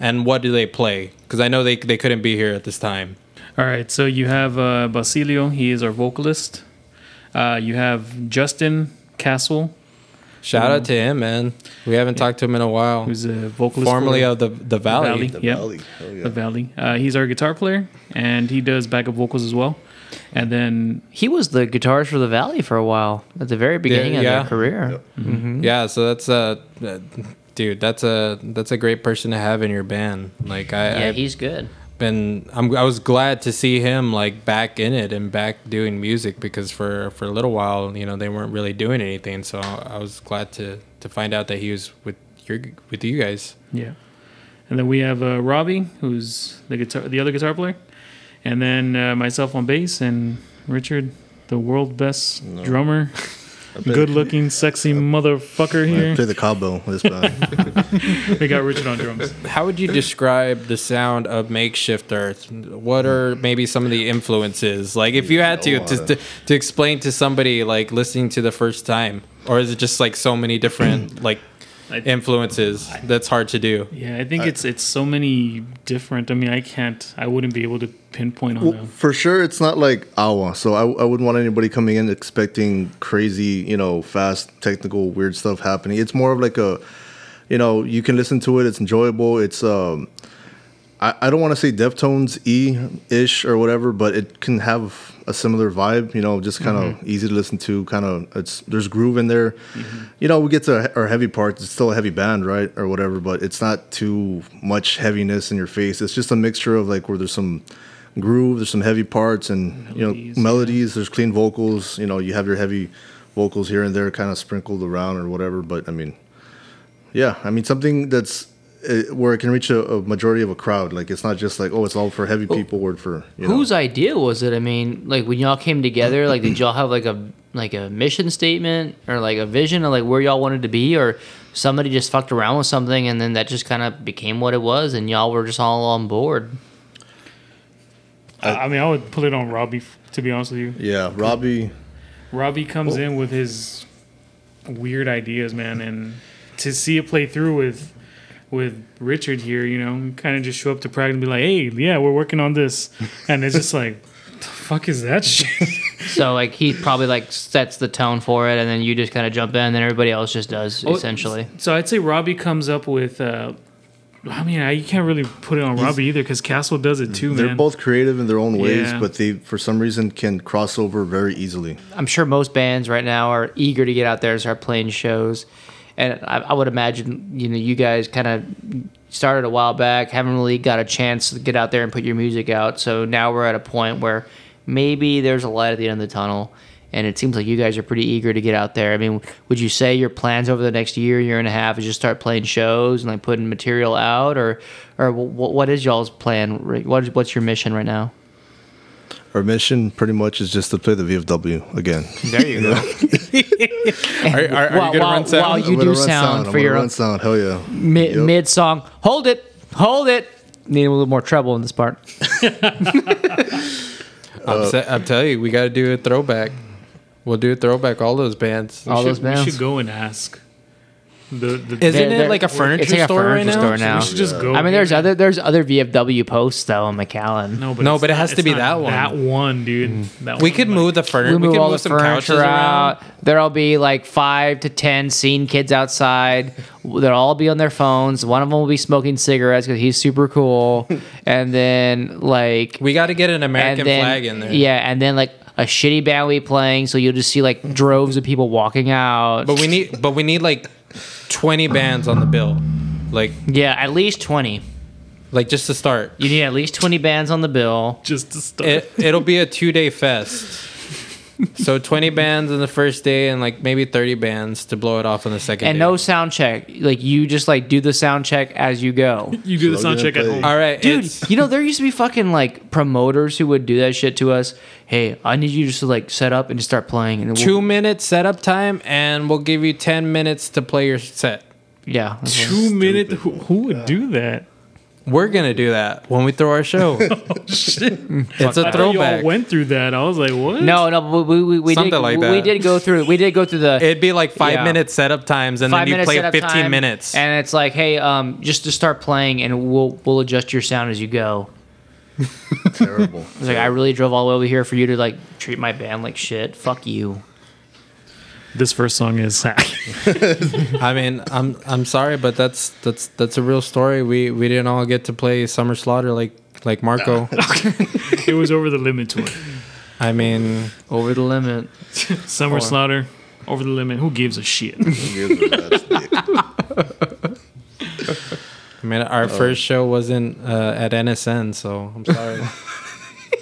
Speaker 1: and what do they play? Because I know they they couldn't be here at this time.
Speaker 4: All right, so you have uh, Basilio. He is our vocalist. Uh, you have Justin Castle,
Speaker 1: Shout out to him, man. We haven't talked to him in a while.
Speaker 4: who's a vocalist.
Speaker 1: Formerly of the the Valley.
Speaker 4: Valley. Yep.
Speaker 3: Valley. Hell yeah.
Speaker 4: The Valley. Uh, he's our guitar player, and he does backup vocals as well. And then
Speaker 2: He was the guitarist for the Valley for a while at the very beginning of
Speaker 1: yeah.
Speaker 2: their career.
Speaker 1: Yeah, so that's a, uh, dude. That's a that's a great person to have in your band. Like I,
Speaker 2: Yeah,
Speaker 1: I've
Speaker 2: he's good.
Speaker 1: Been I'm, I was glad to see him like back in it and back doing music because for for a little while you know they weren't really doing anything. So I was glad to to find out that he was with your with you guys.
Speaker 4: yeah, and then we have uh, Robbie, who's the guitar, the other guitar player, and then uh, myself on bass, and Richard, the world best drummer, good-looking, sexy motherfucker
Speaker 3: I
Speaker 4: here.
Speaker 3: play the cabo with this band.
Speaker 4: We got Richard on drums.
Speaker 1: How would you describe the sound of Makeshift Earth? What are maybe some of the influences? Like if you had to to, to to explain to somebody like listening to the first time, or is it just like so many different like
Speaker 4: I-
Speaker 1: influences that's hard to do?
Speaker 4: Yeah, I think it's it's so many different. I mean, I can't, I wouldn't be able to pinpoint on
Speaker 3: Well,
Speaker 4: them.
Speaker 3: for sure, it's not like Awa. So I, I wouldn't want anybody coming in expecting crazy, you know, fast, technical, weird stuff happening. It's more of like a, you know, you can listen to it. It's enjoyable. It's um, I, I don't want to say Deftones E ish or whatever, but it can have a similar vibe. You know, just kind of mm-hmm. easy to listen to. Kind of it's there's groove in there. Mm-hmm. You know, we get to our heavy parts. It's still a heavy band, right, or whatever, but it's not too much heaviness in your face. It's just a mixture of like where there's some groove, there's some heavy parts, and you know melodies. There's clean vocals. You know, you have your heavy vocals here and there, kind of sprinkled around or whatever. But I mean, yeah, I mean something that's uh, where it can reach a, a majority of a crowd. Like it's not just like oh, it's all for heavy people or for you know.
Speaker 2: Whose idea was it? I mean, like when y'all came together, like did y'all have like a like a mission statement or like a vision of like where y'all wanted to be, or somebody just fucked around with something and then that just kind of became what it was, and y'all were just all on board?
Speaker 4: I, I mean, I would put it on Robbie. To be honest with you,
Speaker 3: Yeah, Robbie.
Speaker 4: Robbie comes in with his weird ideas, man, and to see it play through with with Richard here, you know, kind of just show up to practice and be like, "Hey, yeah, we're working on this," and it's just like, "The fuck is that shit?"
Speaker 2: So like he probably like sets the tone for it, and then you just kind of jump in, and then everybody else just does
Speaker 4: Oh,
Speaker 2: essentially.
Speaker 4: So I'd say Robbie comes up with. Uh, I mean, I, you can't really put it on Robbie either because Castle does it too,
Speaker 3: They're
Speaker 4: man.
Speaker 3: both creative in their own ways,
Speaker 4: Yeah.
Speaker 3: but they for some reason can cross over very easily.
Speaker 2: I'm sure most bands right now are eager to get out there and start playing shows. And I, I would imagine, you know, you guys kind of started a while back, haven't really got a chance to get out there and put your music out. So now we're at a point where maybe there's a light at the end of the tunnel. And it seems like you guys are pretty eager to get out there. I mean, would you say your plans over the next year, year and a half, is just start playing shows and like putting material out, or, or what, is y'all's plan? What's your mission right now?
Speaker 3: Our mission pretty much is just to play the VFW again.
Speaker 2: There you go.
Speaker 1: Are, are, are
Speaker 2: While-
Speaker 1: you gonna
Speaker 2: while-
Speaker 1: run sound?
Speaker 2: while you
Speaker 3: I'm gonna
Speaker 2: do
Speaker 3: run
Speaker 2: sound
Speaker 3: I'm
Speaker 2: for
Speaker 3: gonna
Speaker 2: your
Speaker 3: run
Speaker 2: own-
Speaker 3: sound. Hell yeah.
Speaker 2: mid
Speaker 3: Yep.
Speaker 2: mid song. Hold it, hold it. Need a little more treble in this part.
Speaker 1: I'm, sa- I'm telling you, we got to do a throwback. We'll do a throwback. All those bands.
Speaker 2: All
Speaker 4: we
Speaker 2: those
Speaker 4: should, we
Speaker 2: bands.
Speaker 4: should go and ask. The, the
Speaker 1: Isn't
Speaker 2: They're-
Speaker 1: it like a furniture
Speaker 2: it's like a
Speaker 1: store right
Speaker 2: furniture
Speaker 1: now?
Speaker 2: store now.
Speaker 4: we should just go.
Speaker 2: I mean, there's
Speaker 4: here.
Speaker 2: other there's other VFW posts though in McAllen.
Speaker 4: No, but
Speaker 1: No,
Speaker 4: it's
Speaker 1: but it
Speaker 4: not-
Speaker 1: has to
Speaker 4: it's
Speaker 1: be that one.
Speaker 4: That one, dude. Mm. That
Speaker 1: We
Speaker 4: one,
Speaker 1: could
Speaker 4: like-
Speaker 1: move the furniture.
Speaker 2: we
Speaker 1: We,
Speaker 2: move
Speaker 1: could
Speaker 2: all
Speaker 1: move
Speaker 2: the
Speaker 1: some couches
Speaker 2: furniture
Speaker 1: around.
Speaker 2: out. There'll be like five to ten scene kids outside. They'll all be on their phones. One of them will be smoking cigarettes because he's super cool. and then like
Speaker 1: We got to get an American
Speaker 2: and then,
Speaker 1: flag in there.
Speaker 2: Yeah, and then like a shitty band we playing, so you'll just see like droves of people walking out.
Speaker 1: But we need, but we need like twenty bands on the bill, like,
Speaker 2: yeah, at least twenty.
Speaker 1: like just to start.
Speaker 2: You need at least twenty bands on the bill.
Speaker 4: just to start.
Speaker 1: It, it'll be a two day fest. So twenty bands in the first day, and like maybe thirty bands to blow it off on the second.
Speaker 2: And
Speaker 1: day.
Speaker 2: no sound check. Like you just like do the sound check as you go.
Speaker 4: you do the sound
Speaker 3: we're
Speaker 4: check at home.
Speaker 1: All right,
Speaker 2: Dude, you know there used to be fucking like promoters who would do that shit to us. Hey, I need you just to like set up and just start playing and
Speaker 1: two
Speaker 2: we'll,
Speaker 1: minutes setup time, and we'll give you ten minutes to play your set.
Speaker 7: Yeah.
Speaker 4: Two minute. Who, who would do that?
Speaker 1: We're gonna do that when we throw our show.
Speaker 4: Shit.
Speaker 1: it's a
Speaker 4: I thought y'all
Speaker 1: throwback.
Speaker 4: went through that. I was like, what?
Speaker 7: No, no, but we we, we
Speaker 1: Something
Speaker 7: did
Speaker 1: like
Speaker 7: we
Speaker 1: that.
Speaker 7: did go through we did go through the
Speaker 1: It'd be like five
Speaker 7: Yeah.
Speaker 1: minute setup times, and
Speaker 7: five
Speaker 1: then you
Speaker 7: minutes
Speaker 1: play
Speaker 7: setup
Speaker 1: 15
Speaker 7: time,
Speaker 1: minutes.
Speaker 7: and it's like, hey, um, just to start playing, and we'll we'll adjust your sound as you go.
Speaker 3: Terrible.
Speaker 7: It's like I really drove all the way over here for you to like treat my band like shit. Fuck you.
Speaker 4: This first song is.
Speaker 1: I mean, I'm I'm sorry, but that's that's that's a real story. We we didn't all get to play Summer Slaughter like like Marco.
Speaker 4: it was over the limit tour.
Speaker 1: I mean,
Speaker 7: Over the limit.
Speaker 4: Summer Slaughter, over the limit. Who gives a shit?
Speaker 3: Who gives a rat's dick?
Speaker 1: I mean, our first show wasn't uh, at NSN, so I'm sorry.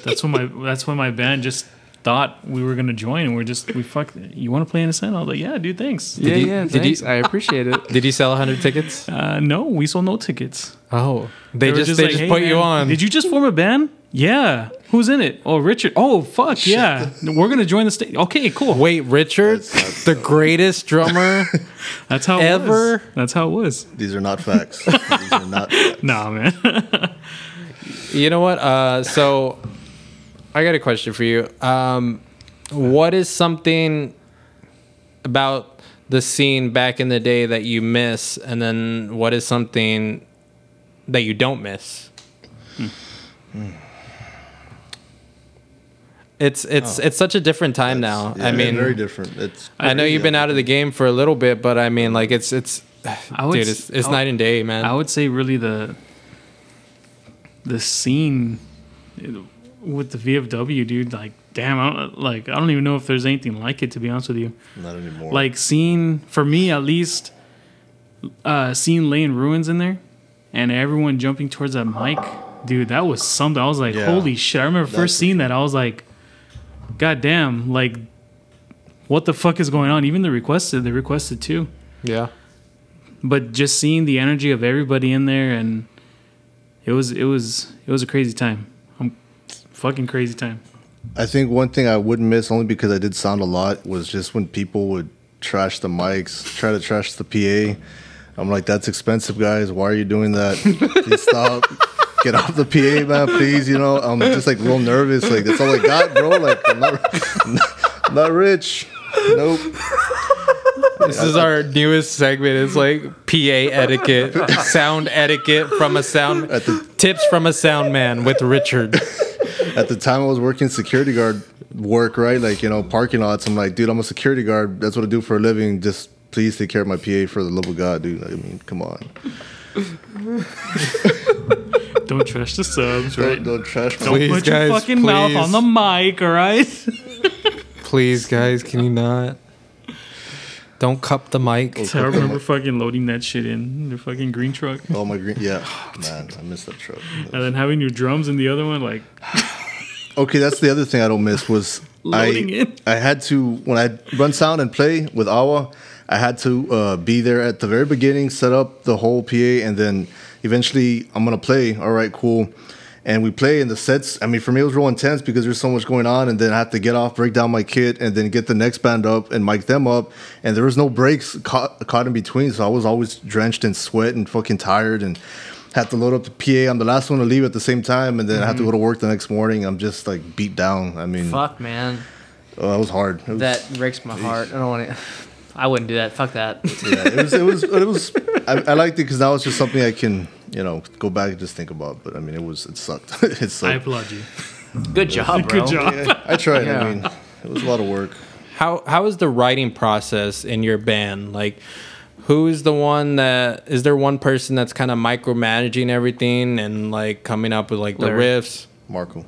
Speaker 4: That's when my that's when my band just thought we were gonna join, and we're just we fuck. You want to play NSN? I was like, yeah, dude, thanks.
Speaker 7: Yeah,
Speaker 1: you-
Speaker 7: yeah.
Speaker 1: did you-
Speaker 7: Thanks. I appreciate it.
Speaker 1: Did you sell 100 tickets?
Speaker 4: Uh, no, we sold no tickets.
Speaker 1: Oh, they,
Speaker 4: were
Speaker 1: just, they
Speaker 4: like,
Speaker 1: just
Speaker 4: "Hey,
Speaker 1: put you on.
Speaker 4: Did you just form a band? Yeah. Who's in it? Oh, Richard. Oh, fuck yeah. We're gonna join the state. Okay, cool.
Speaker 1: Wait, Richard,
Speaker 3: That's-
Speaker 1: the greatest drummer.
Speaker 4: That's how it
Speaker 1: Ever?
Speaker 4: was. That's how it was.
Speaker 3: These are not facts. These are not. Facts.
Speaker 4: Nah, man.
Speaker 1: You know what? Uh, so I got a question for you. Um, what is something about the scene back in the day that you miss, and then what is something that you don't miss? It's it's it's such a different time now.
Speaker 3: Yeah,
Speaker 1: I mean,
Speaker 3: very different. It's.
Speaker 1: I know you've been out of the game for a little bit, but I mean, like it's it's,
Speaker 4: I would
Speaker 1: dude,
Speaker 4: s-
Speaker 1: it's, it's
Speaker 4: I-
Speaker 1: night and day, man.
Speaker 4: I would say really the the scene with the VFW, dude. Like, damn, I don't, like I don't even know if there's anything like it to be honest with you.
Speaker 3: Not anymore.
Speaker 4: Like seeing for me at least, uh, seeing laying ruins in there, and everyone jumping towards that mic, dude. That was something. I was like,
Speaker 3: Yeah.
Speaker 4: holy shit! I remember
Speaker 3: That's
Speaker 4: first seeing that. I was like, god damn, like. What the fuck is going on? Even the requested, they requested too
Speaker 1: yeah.
Speaker 4: but just seeing the energy of everybody in there and it was it was it was a crazy time i'm fucking crazy time
Speaker 3: I think one thing I wouldn't miss only because I did sound a lot was just when people would trash the mics, try to trash the PA. I'm like, that's expensive, guys. Why are you doing that? Please stop. Get off the PA, man, please. You know, I'm just like real nervous. Like that's all I got, bro. Like I'm not, I'm not rich. Nope.
Speaker 1: This is our newest segment. It's like PA etiquette, sound etiquette from a sound
Speaker 3: the
Speaker 1: tips from a sound man with Richard.
Speaker 3: At the time I was working security guard work, right? Like, you know, parking lots. I'm like, dude, I'm a security guard. That's what I do for a living. Just please take care of my PA for the love of God, dude. I mean, come on.
Speaker 4: don't trash the subs right
Speaker 3: Don't, don't trash my
Speaker 4: don't
Speaker 1: Please,
Speaker 4: put
Speaker 1: guys,
Speaker 4: your fucking mouth on the mic all right
Speaker 1: Please, guys, can you not? Don't cup the mic.
Speaker 4: so i remember fucking loading that shit in the fucking green truck
Speaker 3: Oh my green, yeah, man, I missed that truck.
Speaker 4: and then having your drums in the other one like
Speaker 3: Okay, that's the other thing I don't miss was
Speaker 4: Loading
Speaker 3: I
Speaker 4: in.
Speaker 3: I had to when I run sound and play with Awa, I had to uh, be there at the very beginning, set up the whole PA, and then eventually I'm gonna play. All right, cool. And we play in the sets. I mean, for me, it was real intense because there's so much going on, and then I have to get off, break down my kit, and then get the next band up and mic them up. And there was no breaks caught, caught in between, so I was always drenched in sweat and fucking tired, and had to load up the PA. I'm the last one to leave at the same time, and then I have to go to work the next morning. I'm just like beat down. I mean,
Speaker 7: Fuck, man.
Speaker 3: oh, that was hard. Was,
Speaker 7: That breaks my heart. I don't want to. I wouldn't do that. Fuck that.
Speaker 3: yeah, it was, it was, it was. I, I liked it because now it's just something I can, you know, go back and just think about. But I mean, it was, it sucked. it sucked.
Speaker 4: i applaud you
Speaker 7: Good job, bro.
Speaker 4: good job
Speaker 3: Yeah, I tried.
Speaker 7: Yeah.
Speaker 3: I mean, it was a lot of work.
Speaker 1: How how is the writing process in your band? Like, who's the one that is there one person that's kind of micromanaging everything and like coming up with like the
Speaker 7: Larry.
Speaker 1: riffs?
Speaker 3: Marco.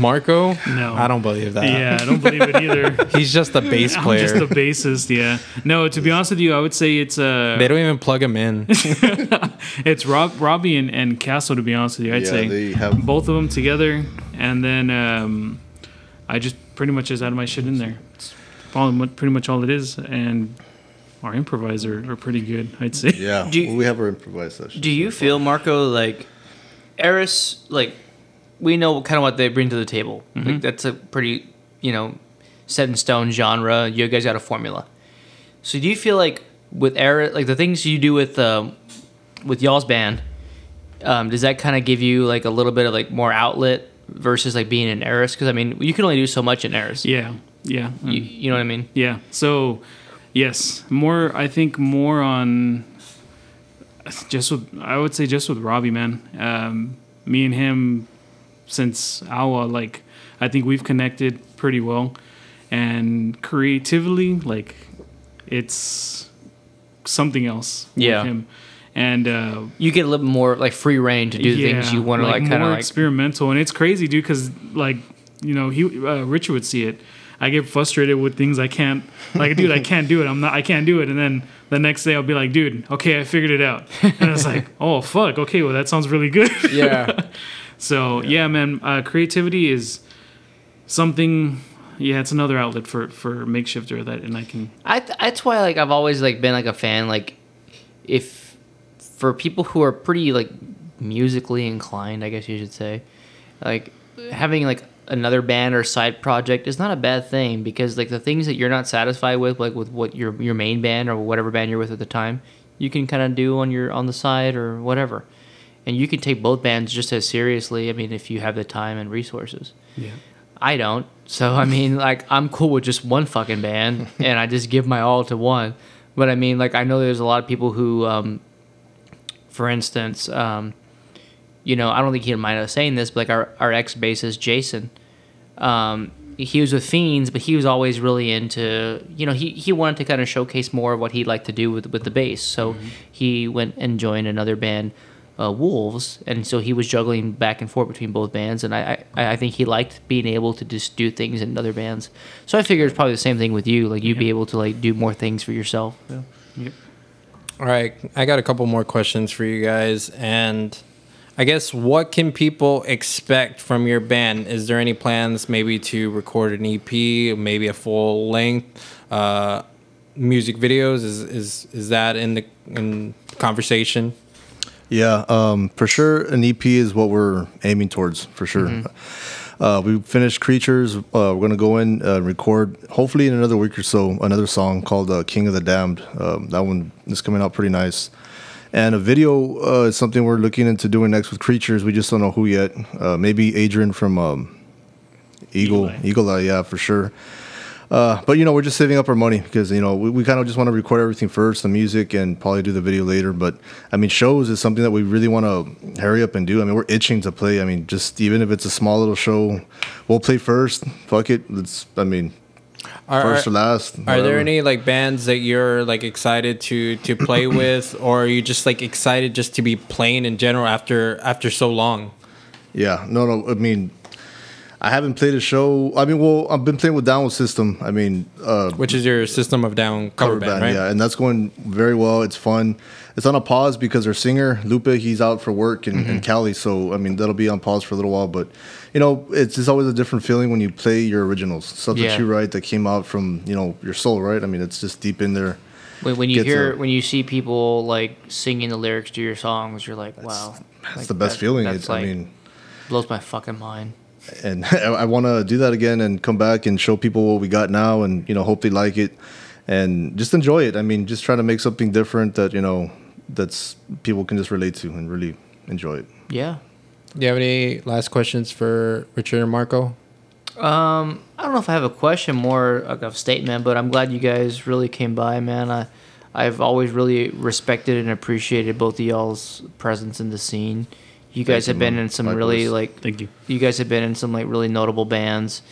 Speaker 1: Marco?
Speaker 4: No.
Speaker 1: I don't believe that.
Speaker 4: yeah i don't believe it either
Speaker 1: He's just a bass player.
Speaker 4: I'm just a bassist, yeah. No, to be honest with you, I would say it's uh
Speaker 1: they don't even plug him in.
Speaker 4: it's Rob, Robbie and, and Castle. To be honest with you, I'd
Speaker 3: Yeah,
Speaker 4: say
Speaker 3: they have-
Speaker 4: both of them together, and then um, I just pretty much just added my shit in there. It's probably mu- pretty much all it is, and our improviser are pretty good. I'd say.
Speaker 3: Yeah,
Speaker 7: Do you-
Speaker 3: well, we have our improvised session.
Speaker 7: Do you feel, Marco, like Eris, like we know kind of what they bring to the table? Like that's a pretty, you know, set in stone genre. You guys got a formula. So do you feel like
Speaker 2: with Eric, like the things you do with um, with y'all's band, um, does that kind of give you like a little bit of like more outlet versus like being in Eris? Because I mean, you can only do so much in Eris.
Speaker 4: Yeah, yeah.
Speaker 2: You, you know what I mean?
Speaker 4: Yeah. So, yes, more. I think more on just with. I would say just with Robbie, man. Um, me and him since our like I think we've connected pretty well, and creatively, like it's something else.
Speaker 2: Yeah.
Speaker 4: With him. And uh,
Speaker 2: You get a little more like free reign to do the things you want to like, kind of
Speaker 4: more
Speaker 2: like.
Speaker 4: experimental, and it's crazy, dude. Because like you know, he uh, Richard would see it. I get frustrated with things I can't like, dude. I can't do it. I'm not. I can't do it. And then the next day I'll be like, dude, okay, I figured it out. And it's like, oh fuck, okay, well that sounds really good.
Speaker 7: Yeah.
Speaker 4: so yeah, man, uh, creativity is something. Yeah, it's another outlet for for Makeshift Earth that, and I can.
Speaker 2: I th- that's why like I've always like been like a fan like if for people who are pretty like musically inclined, I guess you should say, like having like another band or side project is not a bad thing because like the things that you're not satisfied with like with what your your main band or whatever band you're with at the time, you can kind of do on your on the side or whatever. And you can take both bands just as seriously, I mean if you have the time and resources.
Speaker 4: Yeah.
Speaker 2: I don't. So I mean, like I'm cool with just one fucking band, and I just give my all to one. But I mean, like I know there's a lot of people who, um, for instance, um, you know, I don't think he'd mind us saying this, but like our our ex bassist Jason, um, he was with Fiends, but he was always really into, you know, he he wanted to kind of showcase more of what he'd like to do with with the bass. So he went and joined another band. Uh, Wolves, and so he was juggling back and forth between both bands, and I, I I think he liked being able to just do things in other bands. So I figured it's probably the same thing with you, like you'd be able to like do more things for yourself. Yeah. Yep.
Speaker 1: All right, I got a couple more questions for you guys, and I guess what can people expect from your band? Is there any plans maybe to record an EP, maybe a full length uh, music videos? Is is is that in the in conversation?
Speaker 3: Yeah, um, for sure. An EP is what we're aiming towards, for sure. Uh, we finished Creatures. Uh, we're gonna go in uh, record, hopefully in another week or so, another song called uh, "King of the Damned." Um, that one is coming out pretty nice. And a video uh, is something we're looking into doing next with Creatures. We just don't know who yet. Uh, maybe Adrian from um, Eagle,
Speaker 4: Eagle Eye.
Speaker 3: Eagle Eye, yeah, for sure. Uh, but you know, we're just saving up our money because you know we, we kind of just want to record everything first, the music, and probably do the video later. But I mean, shows is something that we really want to hurry up and do. I mean, we're itching to play. I mean, just even if it's a small little show, we'll play first. Fuck it. Let's. I mean,
Speaker 1: Are,
Speaker 3: first or last.
Speaker 1: are
Speaker 3: whatever.
Speaker 1: there any like bands that you're like excited to to play with, or are you just like excited just to be playing in general after after so long?
Speaker 3: Yeah, no, no. I mean, I haven't played a show. I mean, well, I've been playing with Downward System. I mean, uh,
Speaker 1: Which is your System of Down cover, band, right?
Speaker 3: yeah, and that's going very well. It's fun. It's on a pause because our singer Lupe he's out for work in,
Speaker 1: Mm-hmm.
Speaker 3: in Cali, so I mean that'll be on pause for a little while. But you know, it's it's always a different feeling when you play your originals, stuff
Speaker 2: Yeah.
Speaker 3: that you write that came out from you know your soul, right? I mean, it's just deep in there.
Speaker 2: When, when you hear
Speaker 3: a-
Speaker 2: when you see people like singing the lyrics to your songs, you're like, wow,
Speaker 3: That's
Speaker 2: Like,
Speaker 3: the best
Speaker 2: that-
Speaker 3: feeling.
Speaker 2: That's
Speaker 3: It's,
Speaker 2: like
Speaker 3: I mean,
Speaker 2: blows my fucking mind.
Speaker 3: And I, I want to do that again and come back and show people what we got now, and you know, hope they like it, and just enjoy it. I mean, just try to make something different that you know that's people can just relate to and really enjoy it.
Speaker 2: Yeah.
Speaker 1: Do you have any last questions for Richard and Marco?
Speaker 2: Um, I don't know if I have a question, more like a statement, but I'm glad you guys really came by, man. I, I've always really respected and appreciated both of y'all's presence in the scene. You guys have been in some really like
Speaker 4: Thank you.
Speaker 2: you guys have been in some like really notable bands.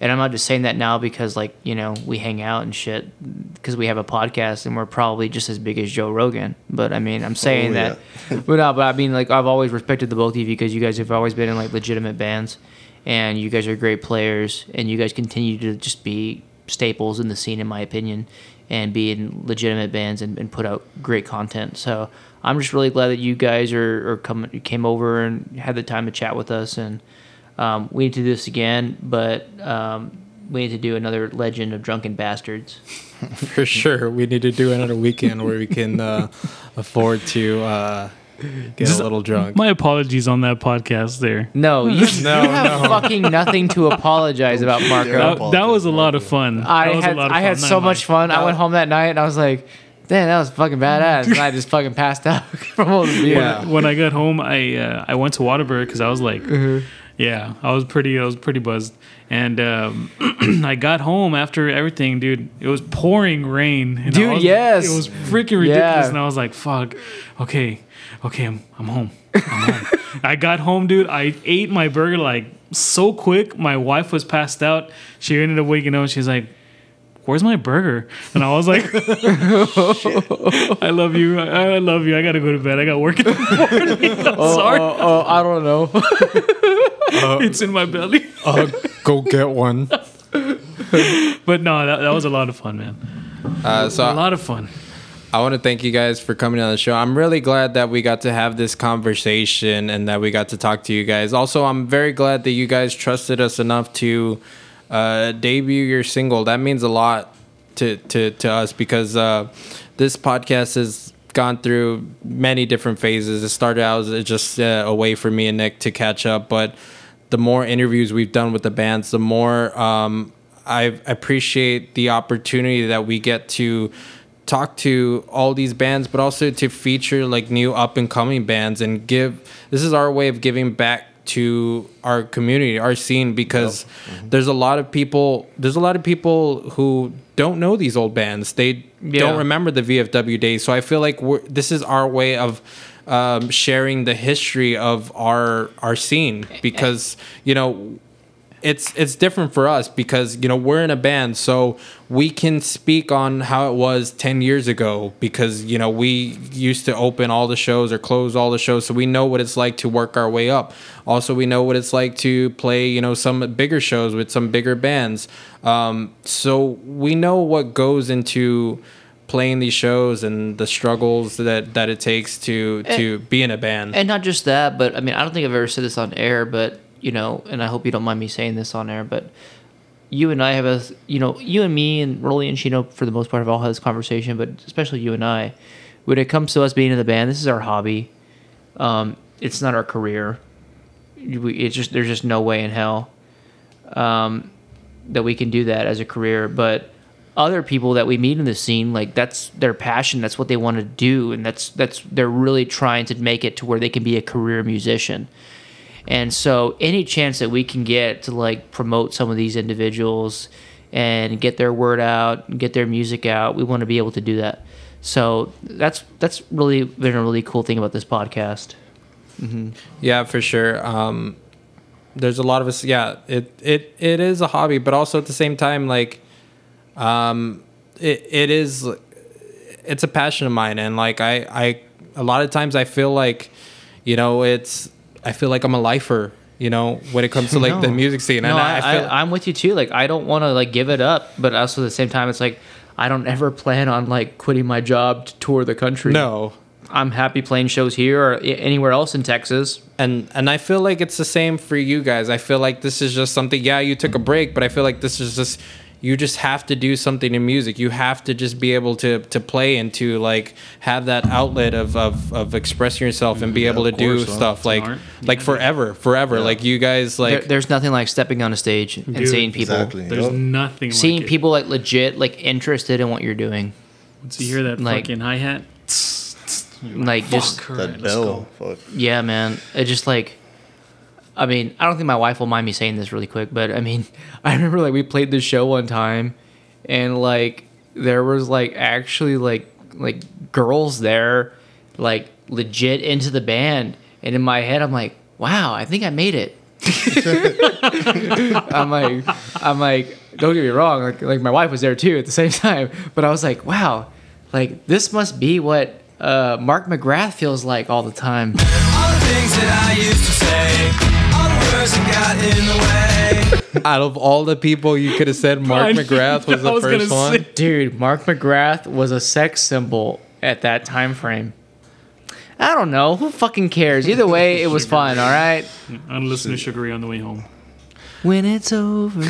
Speaker 2: And i'm not just saying that now because like you know we hang out and shit because we have a podcast and we're probably just as big as joe rogan. But i mean i'm saying
Speaker 3: Oh,
Speaker 2: that but no but i mean like i've always respected the both of you because you guys have always been in like legitimate bands. And you guys are great players. And you guys continue to just be staples in the scene in my opinion and be in legitimate bands and, and put out great content. So i'm just really glad that you guys are, are come, came over and had the time to chat with us and um, we need to do this again, but um, we need to do another Legend of Drunken Bastards.
Speaker 1: For sure, we need to do another weekend where we can uh, afford to uh, get
Speaker 4: Just-
Speaker 1: a little drunk.
Speaker 4: My apologies on that podcast there.
Speaker 2: No, you,
Speaker 1: No,
Speaker 2: you have fucking nothing to apologize about, Marco.
Speaker 4: That, that was a lot of fun.
Speaker 2: I had I had so much
Speaker 4: lying.
Speaker 2: fun. I went home that night and I was like,
Speaker 7: damn, that was fucking badass. And I just fucking passed out from all the beer.
Speaker 1: Yeah.
Speaker 4: when I got home, I uh, I went to Whataburger because I was like, yeah, I was pretty I was pretty buzzed, and um, I got home after everything, dude. It was pouring rain, and
Speaker 7: Dude,
Speaker 4: was-
Speaker 7: yes.
Speaker 4: it was freaking ridiculous,
Speaker 7: Yeah.
Speaker 4: and I was like, fuck, okay, okay, I'm I'm home. I'm home. I got home, dude. I ate my burger like so quick. My wife was passed out. She ended up waking up. She's like. Where's my burger? And I was like, I love you. I, I love you. I gotta go to bed. I got work in the morning. I'm sorry.
Speaker 7: Oh, oh, I don't know.
Speaker 4: it's in my belly.
Speaker 1: Uh, go get one.
Speaker 4: But no, that, that was a lot of fun, man.
Speaker 1: Uh, so
Speaker 4: A lot of fun.
Speaker 1: I want to thank you guys for coming on the show. I'm really glad that we got to have this conversation and that we got to talk to you guys. Also, I'm very glad that you guys trusted us enough to uh, debut your single. That means a lot to to, to us because uh, this podcast has gone through many different phases. It started out as just uh, a way for me and Nick to catch up, but the more interviews we've done with the bands, the more um, I appreciate the opportunity that we get to talk to all these bands, but also to feature like new up and coming bands and give. This is our way of giving back to our community, our scene, because there's a lot of people. There's a lot of people who don't know these old bands. They
Speaker 2: Yeah.
Speaker 1: don't remember the VFW days. So I feel like we're, this is our way of um, sharing the history of our our scene because you know it's it's different for us because you know we're in a band so we can speak on how it was 10 years ago because you know we used to open all the shows or close all the shows so we know what it's like to work our way up. Also we know what it's like to play you know some bigger shows with some bigger bands. Um, so we know what goes into playing these shows and the struggles that that it takes to to be in a band.
Speaker 2: And not just that, but I mean, I don't think I've ever said this on air, but you know, and I hope you don't mind me saying this on air, but you and I have a, you know, you and me and Rolly and Chino for the most part have all had this conversation, but especially you and I, when it comes to us being in the band, this is our hobby. Um, it's not our career. We, it's just there's just no way in hell um, that we can do that as a career. But other people that we meet in the scene, like that's their passion. That's what they want to do, and that's that's they're really trying to make it to where they can be a career musician. And so, any chance that we can get to like promote some of these individuals and get their word out, get their music out, we want to be able to do that. So that's that's really been a really cool thing about this podcast.
Speaker 1: Yeah, for sure. Um, there's a lot of us. Yeah, it it it is a hobby, but also at the same time, like, um, it it is. It's a passion of mine, and like I I a lot of times I feel like, you know, it's I feel like I'm a lifer. You know, when it comes to like the music scene,
Speaker 2: No,
Speaker 1: and
Speaker 2: I,
Speaker 1: I, I,
Speaker 2: am with you too. Like, I don't want to like give it up, but also at the same time, it's like I don't ever plan on like quitting my job to tour the country.
Speaker 1: no.
Speaker 2: I'm happy playing shows here or anywhere else in Texas.
Speaker 1: and and I feel like it's the same for you guys. I feel like this is just something. Yeah, you took a break, but I feel like this is just you just have to do something in music. You have to just be able to to play and to like have that outlet of of, of expressing yourself and be
Speaker 3: Yeah,
Speaker 1: able to
Speaker 3: of
Speaker 1: do
Speaker 3: course, huh?
Speaker 1: stuff like
Speaker 4: Smart.
Speaker 1: like forever, forever. Like you guys like
Speaker 2: there, there's nothing like stepping on a stage and
Speaker 4: Dude,
Speaker 2: seeing people,
Speaker 3: Exactly.
Speaker 4: There's
Speaker 3: Yup.
Speaker 4: nothing
Speaker 2: seeing
Speaker 4: like
Speaker 2: people like legit like interested in what you're doing.
Speaker 4: It. So you hear that
Speaker 2: like-
Speaker 4: fucking hi hat?
Speaker 2: Like just
Speaker 3: that bell. Fuck.
Speaker 2: yeah, man. It just like. I mean, I don't think my wife will mind me saying this really quick, but I mean, I remember like we played this show one time, and like there was like actually like like girls there, like legit into the band, and in my head I'm like, wow, I think I made it. I'm like, I'm like, don't get me wrong, like, like my wife was there too at the same time, but I was like, wow, like this must be what uh, Mark McGrath feels like all the time.
Speaker 6: All the things that I used to say, all the words that got in the way.
Speaker 1: out of all the people you could have said Mark
Speaker 4: I-
Speaker 1: McGrath was
Speaker 4: I
Speaker 1: the
Speaker 4: was
Speaker 1: first
Speaker 4: gonna
Speaker 1: one.
Speaker 4: say-
Speaker 7: Dude, Mark McGrath was a sex symbol at that time frame.
Speaker 2: I don't know. Who fucking cares? Either way, it was fun. All right.
Speaker 4: I'm listening to Sugar Ray on the way home.
Speaker 2: When it's over.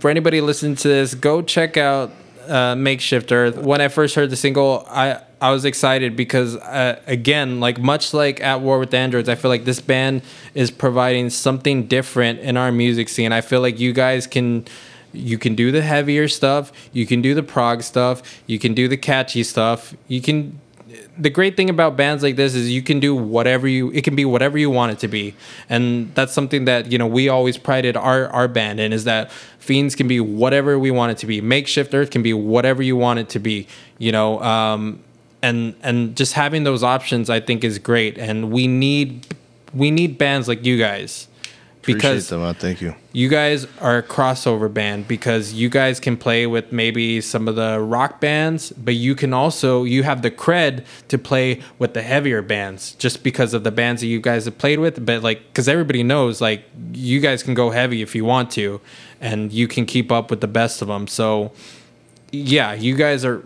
Speaker 1: for anybody listening to this, go check out uh, Makeshift Earth. When I first heard the single, I I was excited because uh, again, like much like At War with Androids, I feel like this band is providing something different in our music scene. I feel like you guys can You can do the heavier stuff. You can do the prog stuff. You can do the catchy stuff. You can. The great thing about bands like this is you can do whatever you. It can be whatever you want it to be, and that's something that you know we always prided our our band in is that Fiends can be whatever we want it to be. Makeshift Earth can be whatever you want it to be. You know, um, and and just having those options I think is great, and we need we need bands like you guys because
Speaker 3: Appreciate man. Thank you.
Speaker 1: you guys are a crossover band because you guys can play with maybe some of the rock bands, but you can also you have the cred to play with the heavier bands just because of the bands that you guys have played with. But like, because everybody knows, like you guys can go heavy if you want to, and you can keep up with the best of them. So yeah, you guys are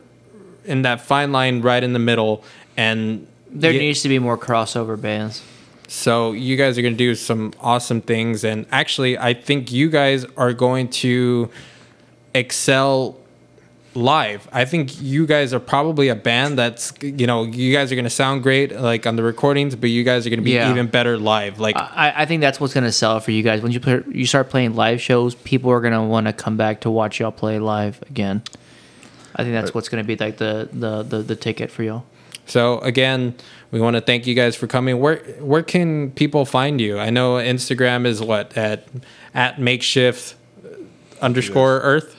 Speaker 1: in that fine line right in the middle, and
Speaker 2: There
Speaker 1: Yeah.
Speaker 2: needs to be more crossover bands.
Speaker 1: so you guys are going to do some awesome things, and actually, I think you guys are going to excel live. I think you guys are probably a band that's you know you guys are going to sound great like on the recordings, but you guys are going to be
Speaker 2: Yeah.
Speaker 1: even better live. Like
Speaker 2: I, I think that's what's gonna sell for you guys. When you play, you start playing live shows, people are gonna want to come back to watch y'all play live again. I think that's what's gonna be like the the the, the ticket for y'all.
Speaker 1: So again, we want to thank you guys for coming. Where where can people find you? I know Instagram is what at at makeshift underscore Earth.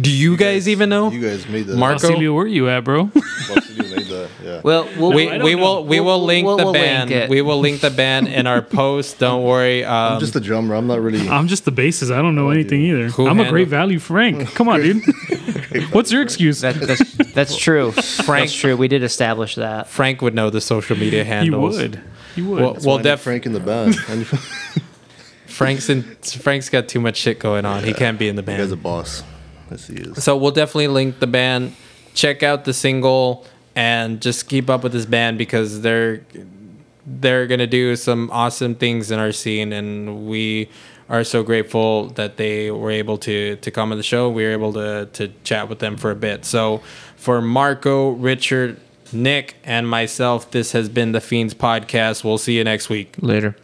Speaker 1: Do you, guys, even know?
Speaker 3: You guys made that.
Speaker 1: Marco?
Speaker 4: Basilio, where you at, bro?
Speaker 3: Basilio made that. Yeah.
Speaker 2: Well, we'll,
Speaker 1: we, we will we
Speaker 2: We'll-
Speaker 1: will link
Speaker 2: we'll-
Speaker 1: the
Speaker 2: we'll
Speaker 1: band.
Speaker 2: it.
Speaker 1: we will link the band in our post. Don't worry. Um,
Speaker 3: I'm just the drummer. I'm not really.
Speaker 4: I'm just the bassist. I don't know anything either.
Speaker 1: Who
Speaker 4: I'm a great value Frank. Come on, dude. What's your excuse?
Speaker 2: that, that's that's true. That's true. We did establish that.
Speaker 1: Frank would know the social media handles.
Speaker 4: He would. He would.
Speaker 1: Well,
Speaker 3: That's
Speaker 1: well
Speaker 3: why I
Speaker 1: def-
Speaker 3: Frank in the band.
Speaker 1: Frank's in, Frank's got too much shit going on. He can't be in the
Speaker 3: band. guys a boss. Yes, he is.
Speaker 1: So we'll definitely link the band. Check out the single and just keep up with this band because they're they're gonna do some awesome things in our scene, and we are so grateful that they were able to to come on the show. We were able to to chat with them for a bit. So for Marco, Richard, Nick, and myself, this has been the Fiends podcast. We'll see you next week.
Speaker 7: Later.